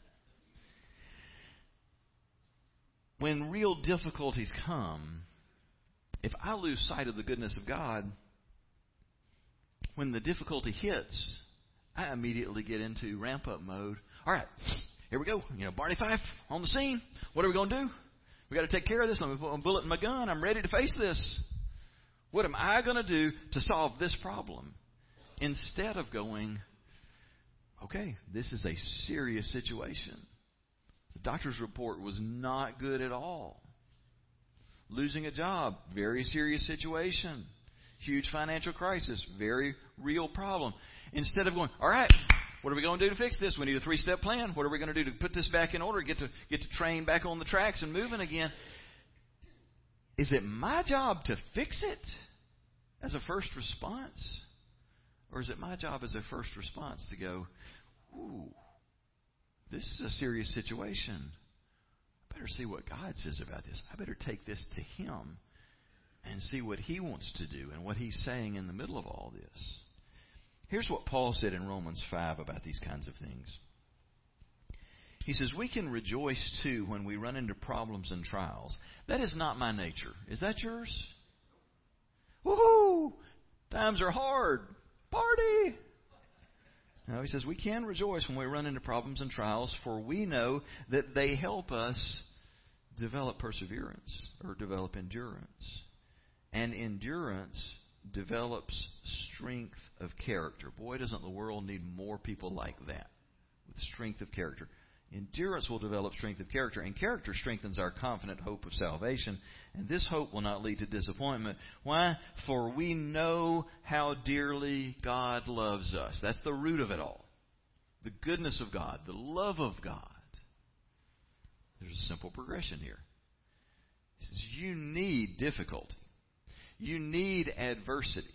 When real difficulties come, if I lose sight of the goodness of God, when the difficulty hits, I immediately get into ramp up mode. All right, here we go. You know, Barney Fife on the scene. What are we going to do? We got to take care of this. Let me put a bullet in my gun. I'm ready to face this. What am I going to do to solve this problem? Instead of going, okay, this is a serious situation. The doctor's report was not good at all. Losing a job, very serious situation. Huge financial crisis, very real problem. Instead of going, all right, what are we going to do to fix this? We need a three-step plan. What are we going to do to put this back in order, get to get to train back on the tracks and moving again? Is it my job to fix it as a first response? Or is it my job as a first response to go, ooh, this is a serious situation. Better see what God says about this. I better take this to Him and see what He wants to do and what He's saying in the middle of all this. Here's what Paul said in Romans 5 about these kinds of things. He says, We can rejoice too when we run into problems and trials. That is not my nature. Is that yours? Woohoo! Times are hard. Party! Now he says, We can rejoice when we run into problems and trials, for we know that they help us develop perseverance or develop endurance. And endurance develops strength of character. Boy, doesn't the world need more people like that with strength of character. Endurance will develop strength of character, and character strengthens our confident hope of salvation. And this hope will not lead to disappointment. Why? For we know how dearly God loves us. That's the root of it all. the goodness of God, the love of God, there's a simple progression here. He says, You need difficulty. You need adversity.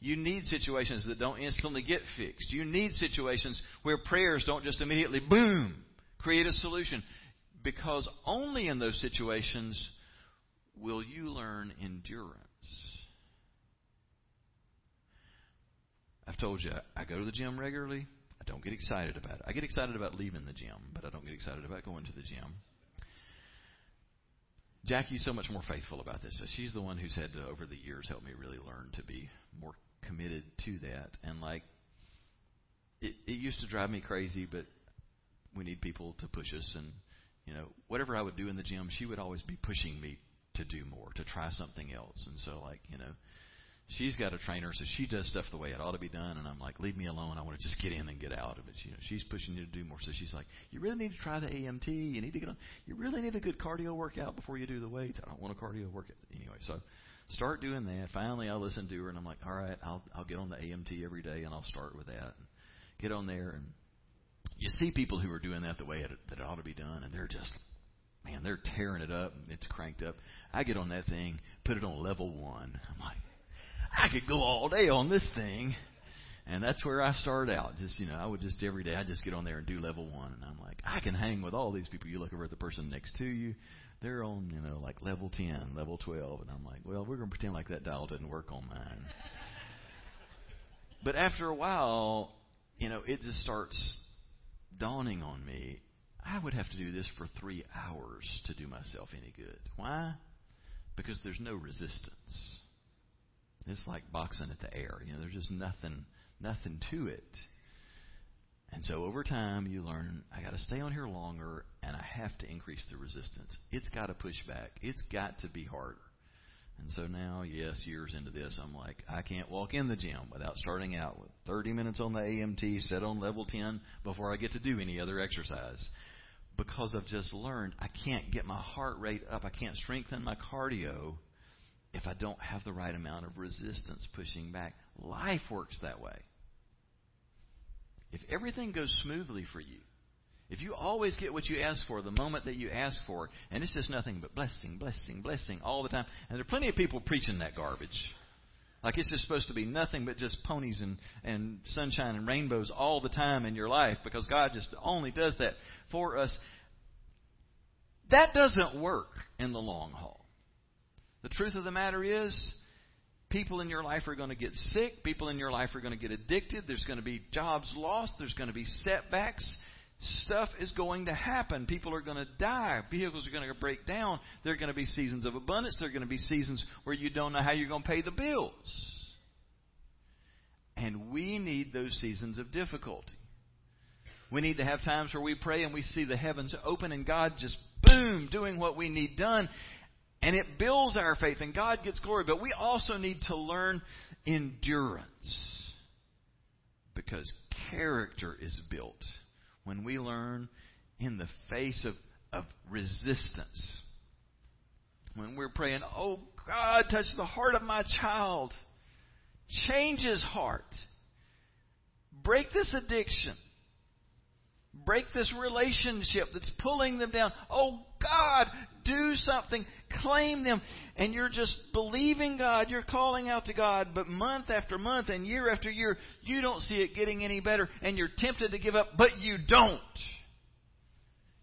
You need situations that don't instantly get fixed. You need situations where prayers don't just immediately, boom, create a solution. Because only in those situations will you learn endurance. I've told you, I go to the gym regularly. I don't get excited about it. I get excited about leaving the gym, but I don't get excited about going to the gym. Jackie's so much more faithful about this. So she's the one who's had to, over the years, help me really learn to be more committed to that. And like, it, it used to drive me crazy, but we need people to push us. And you know, whatever I would do in the gym, she would always be pushing me to do more, to try something else. And so, like, you know, she's got a trainer, so she does stuff the way it ought to be done, and I'm like, leave me alone. I want to just get in and get out of it. You know, she's pushing you to do more, so she's like, you really need to try the AMT. You need to get on. You really need a good cardio workout before you do the weights. I don't want a cardio workout anyway. So start doing that. Finally, I listen to her, and I'm like, all right, I'll I'll get on the AMT every day, and I'll start with that. And get on there, and you see people who are doing that the way it, that it ought to be done, and they're just man, they're tearing it up. It's cranked up. I get on that thing, put it on level one. I'm like, I could go all day on this thing. And that's where I started out. Just, you know, I would just every day, I just get on there and do level one. And I'm like, I can hang with all these people. You look over at the person next to you, they're on, you know, like level 10, level 12. And I'm like, well, we're going to pretend like that dial didn't work on mine. but after a while, you know, it just starts dawning on me. I would have to do this for three hours to do myself any good. Why? Because there's no resistance. It's like boxing at the air. You know, there's just nothing, nothing to it. And so over time, you learn I got to stay on here longer, and I have to increase the resistance. It's got to push back. It's got to be harder. And so now, yes, years into this, I'm like, I can't walk in the gym without starting out with 30 minutes on the AMT, set on level 10 before I get to do any other exercise. Because I've just learned I can't get my heart rate up. I can't strengthen my cardio if I don't have the right amount of resistance pushing back. Life works that way. If everything goes smoothly for you, if you always get what you ask for the moment that you ask for, and it's just nothing but blessing, blessing, blessing all the time, and there are plenty of people preaching that garbage. Like it's just supposed to be nothing but just ponies and, and sunshine and rainbows all the time in your life because God just only does that for us. That doesn't work in the long haul. The truth of the matter is, people in your life are going to get sick. People in your life are going to get addicted. There's going to be jobs lost. There's going to be setbacks. Stuff is going to happen. People are going to die. Vehicles are going to break down. There are going to be seasons of abundance. There are going to be seasons where you don't know how you're going to pay the bills. And we need those seasons of difficulty. We need to have times where we pray and we see the heavens open and God just boom doing what we need done. And it builds our faith, and God gets glory. But we also need to learn endurance. Because character is built when we learn in the face of, of resistance. When we're praying, Oh God, touch the heart of my child. Change his heart. Break this addiction. Break this relationship that's pulling them down. Oh God, do something. Claim them. And you're just believing God. You're calling out to God. But month after month and year after year, you don't see it getting any better. And you're tempted to give up, but you don't.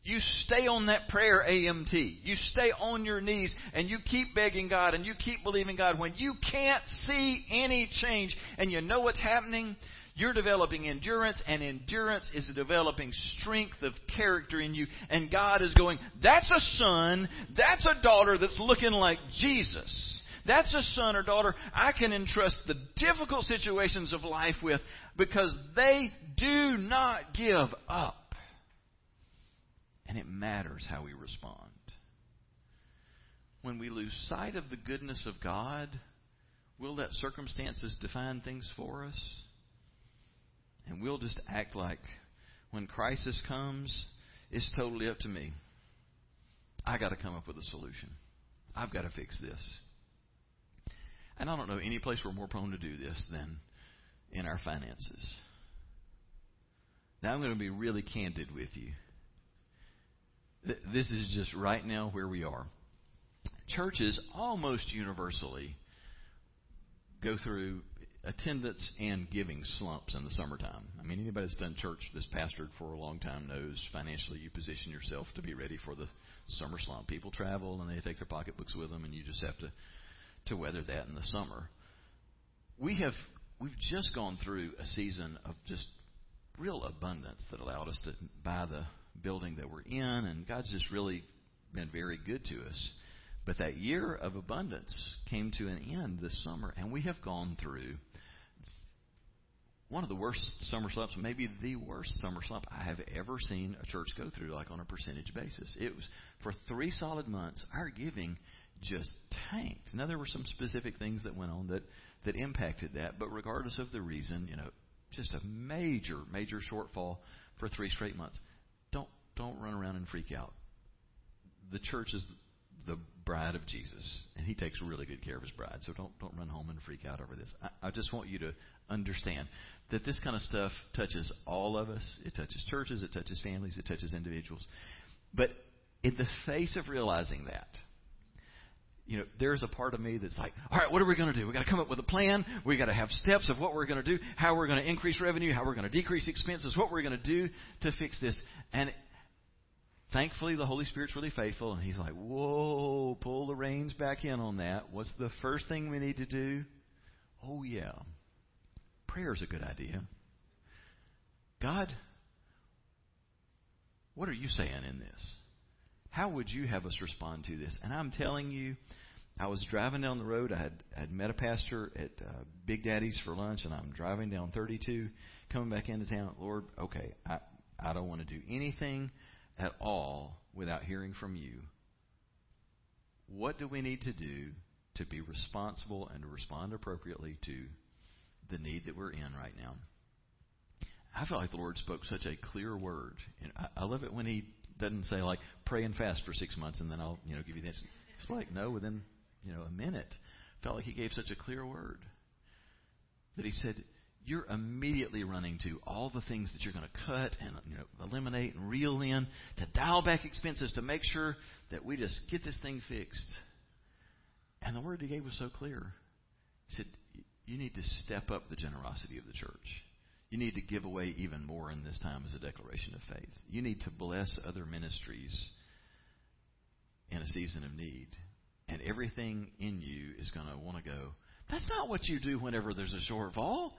You stay on that prayer AMT. You stay on your knees and you keep begging God and you keep believing God when you can't see any change. And you know what's happening? You're developing endurance, and endurance is developing strength of character in you. And God is going, that's a son, that's a daughter that's looking like Jesus. That's a son or daughter I can entrust the difficult situations of life with because they do not give up. And it matters how we respond. When we lose sight of the goodness of God, we'll let circumstances define things for us? And we'll just act like when crisis comes, it's totally up to me. I got to come up with a solution. I've got to fix this. And I don't know any place we're more prone to do this than in our finances. Now I'm going to be really candid with you. This is just right now where we are. Churches almost universally go through attendance and giving slumps in the summertime. I mean, anybody that's done church that's pastored for a long time knows financially you position yourself to be ready for the summer slump. People travel and they take their pocketbooks with them, and you just have to to weather that in the summer. We have we've just gone through a season of just real abundance that allowed us to buy the building that we're in, and God's just really been very good to us. But that year of abundance came to an end this summer, and we have gone through one of the worst summer slumps, maybe the worst summer slump I have ever seen a church go through, like on a percentage basis. It was for three solid months, our giving just tanked. Now there were some specific things that went on that that impacted that, but regardless of the reason, you know, just a major, major shortfall for three straight months. Don't don't run around and freak out. The church is the bride of Jesus, and He takes really good care of His bride. So don't don't run home and freak out over this. I, I just want you to understand that this kind of stuff touches all of us. It touches churches, it touches families, it touches individuals. But in the face of realizing that, you know, there's a part of me that's like, all right, what are we going to do? We've got to come up with a plan. We've got to have steps of what we're going to do, how we're going to increase revenue, how we're going to decrease expenses, what we're going to do to fix this. And thankfully, the Holy Spirit's really faithful, and He's like, whoa, pull the reins back in on that. What's the first thing we need to do? Oh, yeah. Prayer is a good idea. God, what are you saying in this? How would you have us respond to this? And I'm telling you, I was driving down the road. I had, had met a pastor at uh, Big Daddy's for lunch, and I'm driving down 32, coming back into town. Lord, okay, I, I don't want to do anything at all without hearing from you. What do we need to do to be responsible and to respond appropriately to the need that we're in right now? I felt like the Lord spoke such a clear word. And I, I love it when He doesn't say like pray and fast for six months and then I'll you know give you this. It's like no, within you know a minute. Felt like he gave such a clear word that he said you're immediately running to all the things that you're going to cut and you know eliminate and reel in to dial back expenses to make sure that we just get this thing fixed. And the word he gave was so clear. He said you need to step up the generosity of the church. You need to give away even more in this time as a declaration of faith. You need to bless other ministries in a season of need. And everything in you is going to want to go, that's not what you do whenever there's a shortfall.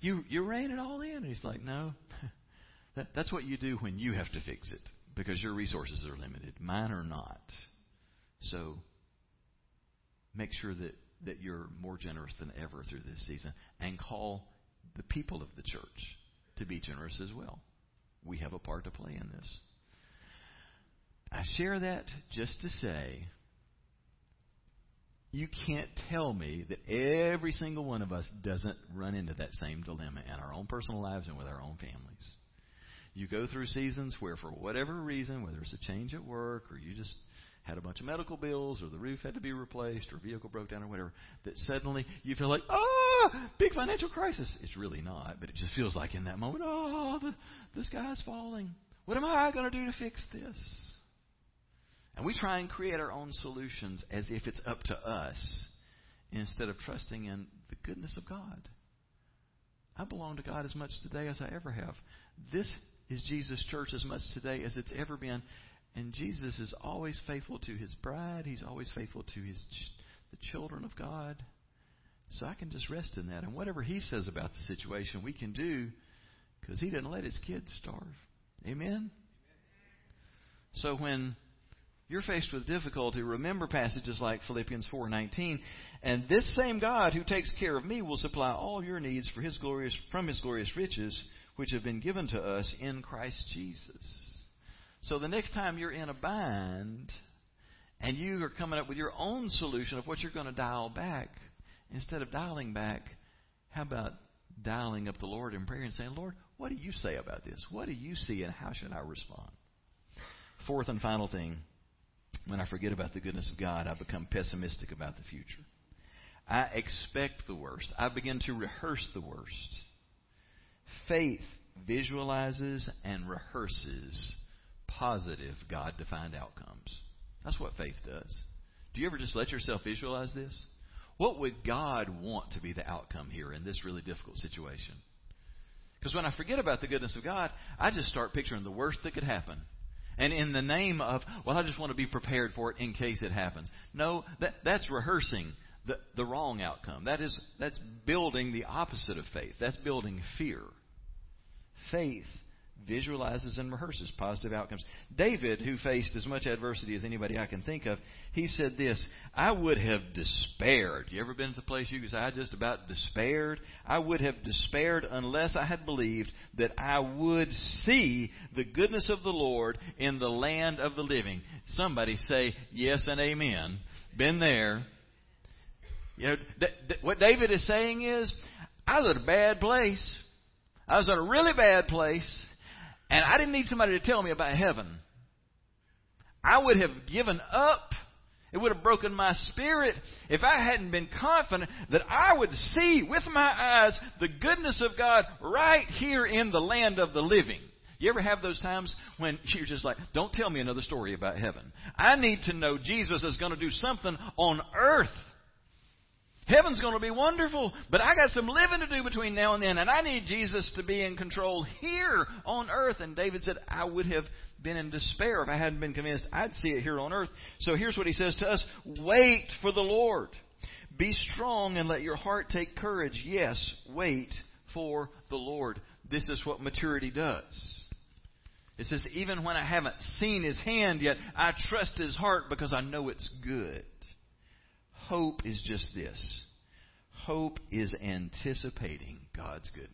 You, you rein it all in. And he's like, no. that, that's what you do when you have to fix it because your resources are limited. Mine are not. So make sure that, that you're more generous than ever through this season and call the people of the church to be generous as well. We have a part to play in this. I share that just to say you can't tell me that every single one of us doesn't run into that same dilemma in our own personal lives and with our own families. You go through seasons where, for whatever reason, whether it's a change at work or you just had a bunch of medical bills or the roof had to be replaced or vehicle broke down or whatever, that suddenly you feel like, oh, big financial crisis. It's really not, but it just feels like in that moment, oh, the, the sky's falling. What am I going to do to fix this? And we try and create our own solutions as if it's up to us instead of trusting in the goodness of God. I belong to God as much today as I ever have. This is Jesus' church as much today as it's ever been. And Jesus is always faithful to his bride. He's always faithful to his ch- the children of God. So I can just rest in that. And whatever he says about the situation, we can do because he didn't let his kids starve. Amen? So when you're faced with difficulty, remember passages like Philippians 4:19, and this same God who takes care of me will supply all your needs for his glorious from his glorious riches which have been given to us in Christ Jesus. So the next time you're in a bind and you are coming up with your own solution of what you're going to dial back, instead of dialing back, how about dialing up the Lord in prayer and saying, Lord, what do you say about this? What do you see and how should I respond? Fourth and final thing, when I forget about the goodness of God, I become pessimistic about the future. I expect the worst. I begin to rehearse the worst. Faith visualizes and rehearses positive God defined outcomes. That's what faith does. Do you ever just let yourself visualize this? What would God want to be the outcome here in this really difficult situation? Because when I forget about the goodness of God, I just start picturing the worst that could happen. And in the name of, well, I just want to be prepared for it in case it happens. No, that, that's rehearsing the, the wrong outcome. That is, that's building the opposite of faith. That's building fear. Faith visualizes and rehearses positive outcomes. David, who faced as much adversity as anybody I can think of, he said this I would have despaired. You ever been to the place you could say, I just about despaired? I would have despaired unless I had believed that I would see the goodness of the Lord in the land of the living. Somebody say yes and amen. Been there. You know, th- th- what David is saying is, I was in a bad place. I was in a really bad place and I didn't need somebody to tell me about heaven. I would have given up. It would have broken my spirit if I hadn't been confident that I would see with my eyes the goodness of God right here in the land of the living. You ever have those times when you're just like, don't tell me another story about heaven. I need to know Jesus is going to do something on earth Heaven's going to be wonderful, but I got some living to do between now and then, and I need Jesus to be in control here on earth. And David said, I would have been in despair if I hadn't been convinced I'd see it here on earth. So here's what he says to us Wait for the Lord. Be strong and let your heart take courage. Yes, wait for the Lord. This is what maturity does. It says, even when I haven't seen his hand yet, I trust his heart because I know it's good. Hope is just this hope is anticipating God's goodness.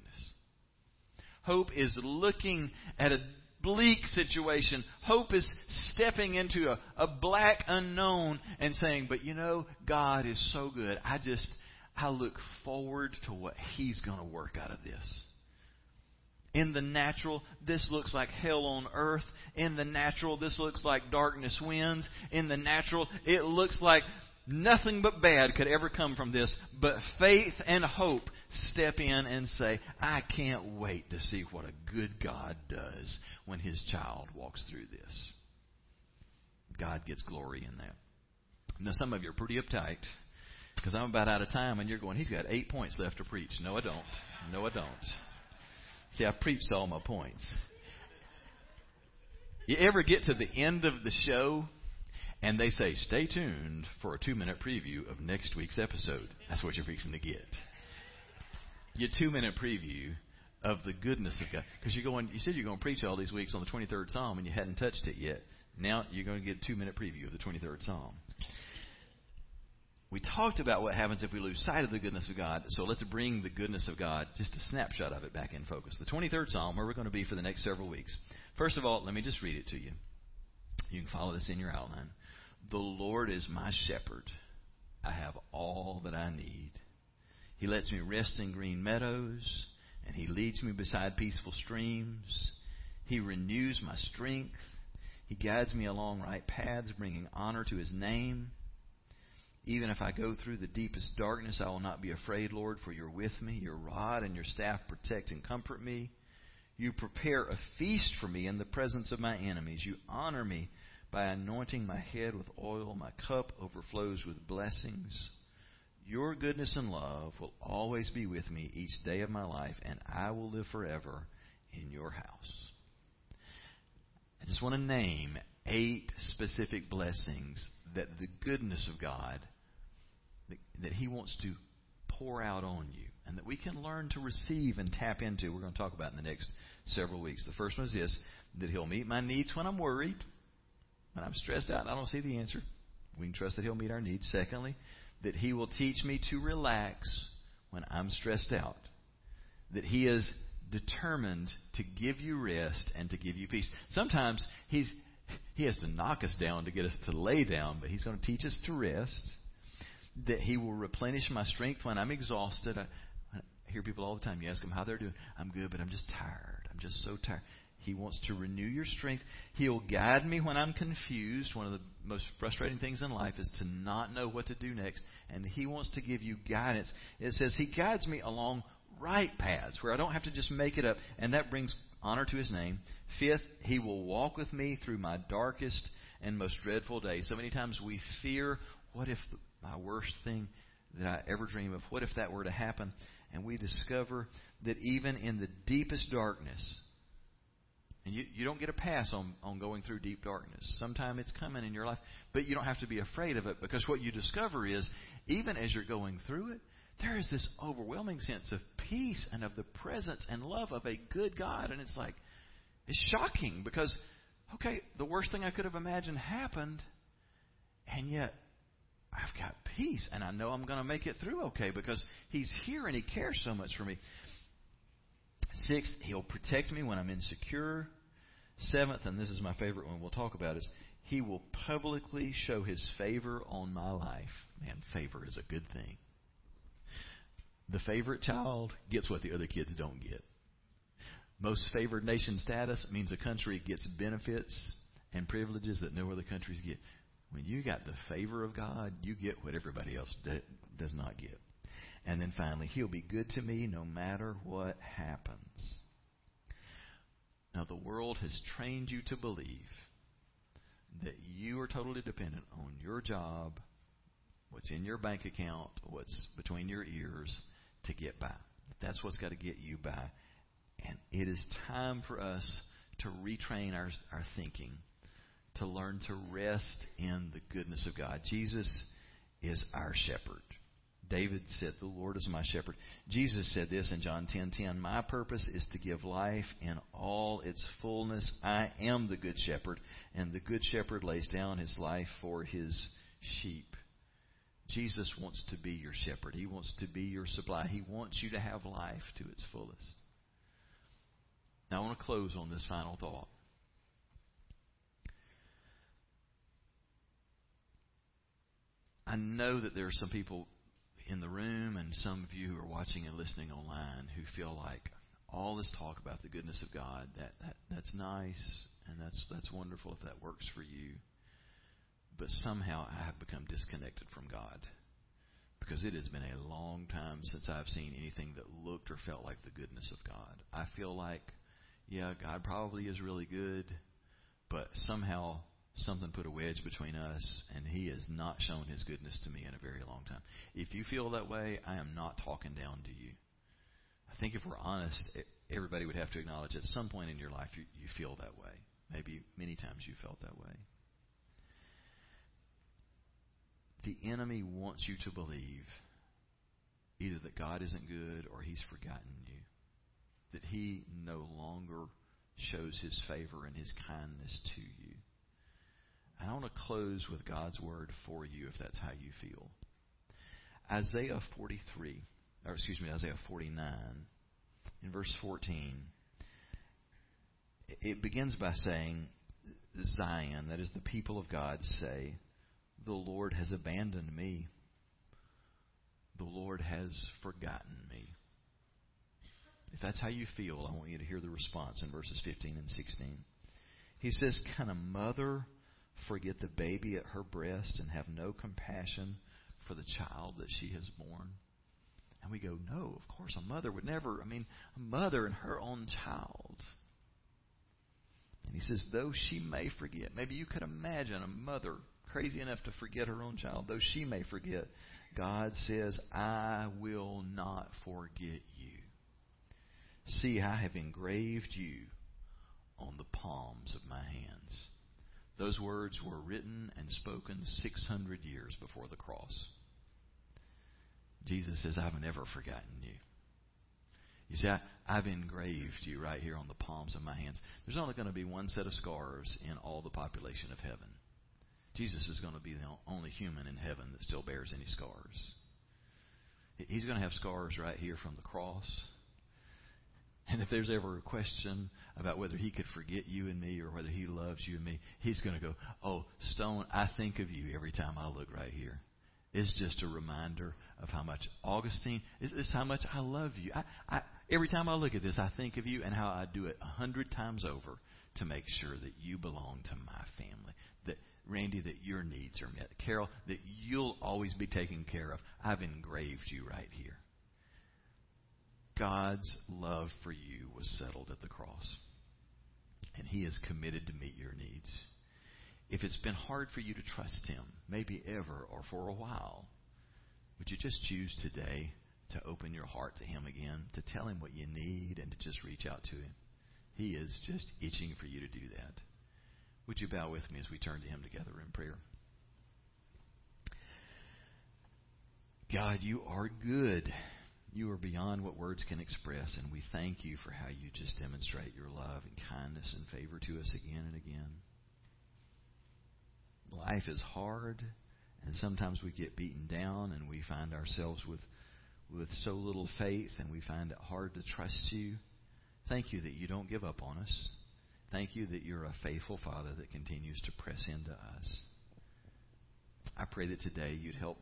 Hope is looking at a bleak situation. Hope is stepping into a, a black unknown and saying, But you know, God is so good. I just, I look forward to what He's going to work out of this. In the natural, this looks like hell on earth. In the natural, this looks like darkness winds. In the natural, it looks like Nothing but bad could ever come from this, but faith and hope step in and say, I can't wait to see what a good God does when his child walks through this. God gets glory in that. Now, some of you are pretty uptight because I'm about out of time, and you're going, He's got eight points left to preach. No, I don't. No, I don't. See, I preached all my points. You ever get to the end of the show and they say, stay tuned for a two minute preview of next week's episode. That's what you're fixing to get. Your two minute preview of the goodness of God. Because you're going, you said you're going to preach all these weeks on the 23rd Psalm and you hadn't touched it yet. Now you're going to get a two minute preview of the 23rd Psalm. We talked about what happens if we lose sight of the goodness of God. So let's bring the goodness of God, just a snapshot of it, back in focus. The 23rd Psalm, where we're going to be for the next several weeks. First of all, let me just read it to you. You can follow this in your outline. The Lord is my shepherd. I have all that I need. He lets me rest in green meadows, and He leads me beside peaceful streams. He renews my strength. He guides me along right paths, bringing honor to His name. Even if I go through the deepest darkness, I will not be afraid, Lord, for you're with me. Your rod and your staff protect and comfort me. You prepare a feast for me in the presence of my enemies. You honor me by anointing my head with oil, my cup overflows with blessings. Your goodness and love will always be with me each day of my life, and I will live forever in your house. I just want to name eight specific blessings that the goodness of God that, He wants to pour out on you and that we can learn to receive and tap into. We're going to talk about in the next several weeks. The first one is this that He'll meet my needs when I'm worried. When I'm stressed out and I don't see the answer, we can trust that He'll meet our needs. Secondly, that He will teach me to relax when I'm stressed out. That He is determined to give you rest and to give you peace. Sometimes He's He has to knock us down to get us to lay down, but He's going to teach us to rest. That He will replenish my strength when I'm exhausted. I, I hear people all the time. You ask them how they're doing. I'm good, but I'm just tired. I'm just so tired. He wants to renew your strength. He'll guide me when I'm confused. One of the most frustrating things in life is to not know what to do next. And He wants to give you guidance. It says, He guides me along right paths where I don't have to just make it up, and that brings honor to his name. Fifth, he will walk with me through my darkest and most dreadful days. So many times we fear, what if my worst thing that I ever dream of, what if that were to happen? And we discover that even in the deepest darkness, and you, you don't get a pass on, on going through deep darkness. Sometime it's coming in your life, but you don't have to be afraid of it because what you discover is, even as you're going through it, there is this overwhelming sense of peace and of the presence and love of a good God. And it's like, it's shocking because, okay, the worst thing I could have imagined happened, and yet I've got peace, and I know I'm going to make it through okay because He's here and He cares so much for me. Sixth, He'll protect me when I'm insecure. Seventh, and this is my favorite one we'll talk about, is He will publicly show His favor on my life. Man, favor is a good thing. The favorite child gets what the other kids don't get. Most favored nation status means a country gets benefits and privileges that no other countries get. When you got the favor of God, you get what everybody else does not get. And then finally, He'll be good to me no matter what happens. Now, the world has trained you to believe that you are totally dependent on your job, what's in your bank account, what's between your ears to get by. That's what's got to get you by. And it is time for us to retrain our, our thinking, to learn to rest in the goodness of God. Jesus is our shepherd. David said, The Lord is my shepherd. Jesus said this in John 10:10, 10, 10, My purpose is to give life in all its fullness. I am the good shepherd, and the good shepherd lays down his life for his sheep. Jesus wants to be your shepherd. He wants to be your supply. He wants you to have life to its fullest. Now I want to close on this final thought. I know that there are some people in the room and some of you who are watching and listening online who feel like all this talk about the goodness of God that, that that's nice and that's that's wonderful if that works for you. But somehow I have become disconnected from God because it has been a long time since I've seen anything that looked or felt like the goodness of God. I feel like, yeah, God probably is really good, but somehow something put a wedge between us, and He has not shown His goodness to me in a very long time. If you feel that way, I am not talking down to you. I think if we're honest, everybody would have to acknowledge at some point in your life you, you feel that way. Maybe many times you felt that way. The enemy wants you to believe either that God isn't good or He's forgotten you, that He no longer shows His favor and His kindness to you. I want to close with God's word for you if that's how you feel. Isaiah 43, or excuse me, Isaiah 49, in verse 14, it begins by saying, Zion, that is the people of God, say, The Lord has abandoned me. The Lord has forgotten me. If that's how you feel, I want you to hear the response in verses 15 and 16. He says, Can a mother forget the baby at her breast and have no compassion for the child that she has borne? And we go, no, of course, a mother would never. I mean, a mother and her own child. And he says, though she may forget, maybe you could imagine a mother crazy enough to forget her own child, though she may forget, God says, I will not forget you. See, I have engraved you on the palms of my hands. Those words were written and spoken 600 years before the cross. Jesus says, I've never forgotten you. You see, I, have engraved you right here on the palms of my hands. There's only going to be one set of scars in all the population of heaven. Jesus is going to be the only human in heaven that still bears any scars. He's going to have scars right here from the cross and if there's ever a question about whether he could forget you and me or whether he loves you and me, he's going to go, Oh, Stone, I think of you every time I look right here. It's just a reminder of how much, Augustine, it's how much I love you. I, I, every time I look at this, I think of you and how I do it a hundred times over to make sure that you belong to my family. That, Randy, that your needs are met. Carol, that you'll always be taken care of. I've engraved you right here. God's love for you was settled at the cross. And He is committed to meet your needs. If it's been hard for you to trust Him, maybe ever or for a while, would you just choose today to open your heart to Him again, to tell Him what you need, and to just reach out to Him? He is just itching for you to do that. Would you bow with me as we turn to Him together in prayer? God, you are good. You are beyond what words can express, and we thank you for how you just demonstrate your love and kindness and favor to us again and again. Life is hard, and sometimes we get beaten down, and we find ourselves with with so little faith, and we find it hard to trust you. Thank you that you don't give up on us. Thank you that you're a faithful Father that continues to press into us. I pray that today you'd help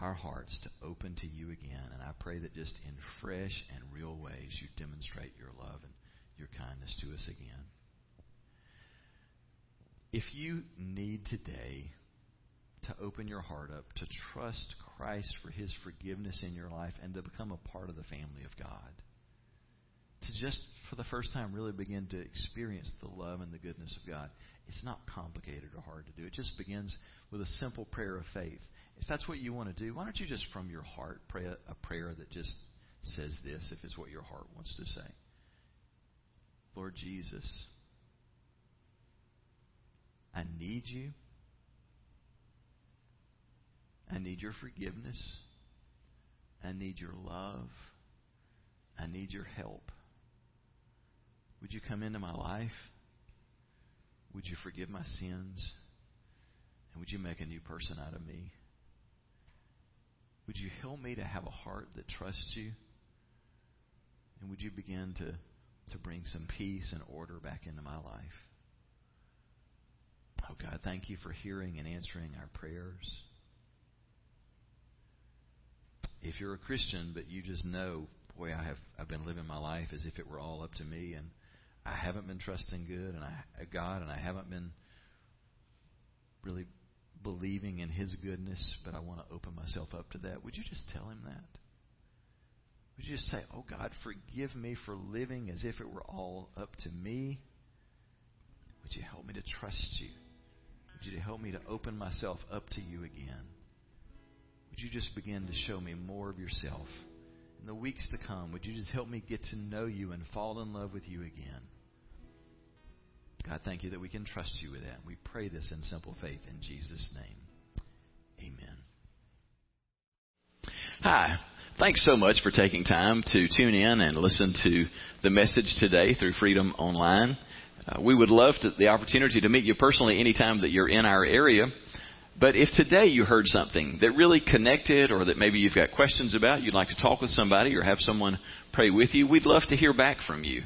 our hearts to open to you again. And I pray that just in fresh and real ways you demonstrate your love and your kindness to us again. If you need today to open your heart up, to trust Christ for his forgiveness in your life, and to become a part of the family of God, to just for the first time really begin to experience the love and the goodness of God, it's not complicated or hard to do. It just begins with a simple prayer of faith. If that's what you want to do, why don't you just from your heart pray a, a prayer that just says this, if it's what your heart wants to say? Lord Jesus, I need you. I need your forgiveness. I need your love. I need your help. Would you come into my life? Would you forgive my sins? And would you make a new person out of me? Would you help me to have a heart that trusts you? And would you begin to, to bring some peace and order back into my life? Oh God, thank you for hearing and answering our prayers. If you're a Christian, but you just know, boy, I have I've been living my life as if it were all up to me, and I haven't been trusting good and I God, and I haven't been really believing in His goodness, but I want to open myself up to that. Would you just tell Him that? Would you just say, Oh God, forgive me for living as if it were all up to me? Would you help me to trust you? Would you help me to open myself up to you again? Would you just begin to show me more of yourself? In the weeks to come, would you just help me get to know you and fall in love with you again? God, thank you that we can trust you with that. We pray this in simple faith in Jesus' name. Amen. Hi. Thanks so much for taking time to tune in and listen to the message today through Freedom Online. Uh, we would love to, the opportunity to meet you personally anytime that you're in our area. But if today you heard something that really connected or that maybe you've got questions about, you'd like to talk with somebody or have someone pray with you, we'd love to hear back from you.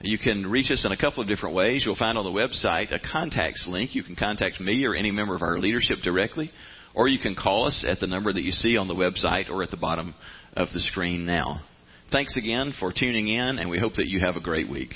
You can reach us in a couple of different ways. You'll find on the website a contacts link. You can contact me or any member of our leadership directly, or you can call us at the number that you see on the website or at the bottom of the screen now. Thanks again for tuning in, and we hope that you have a great week.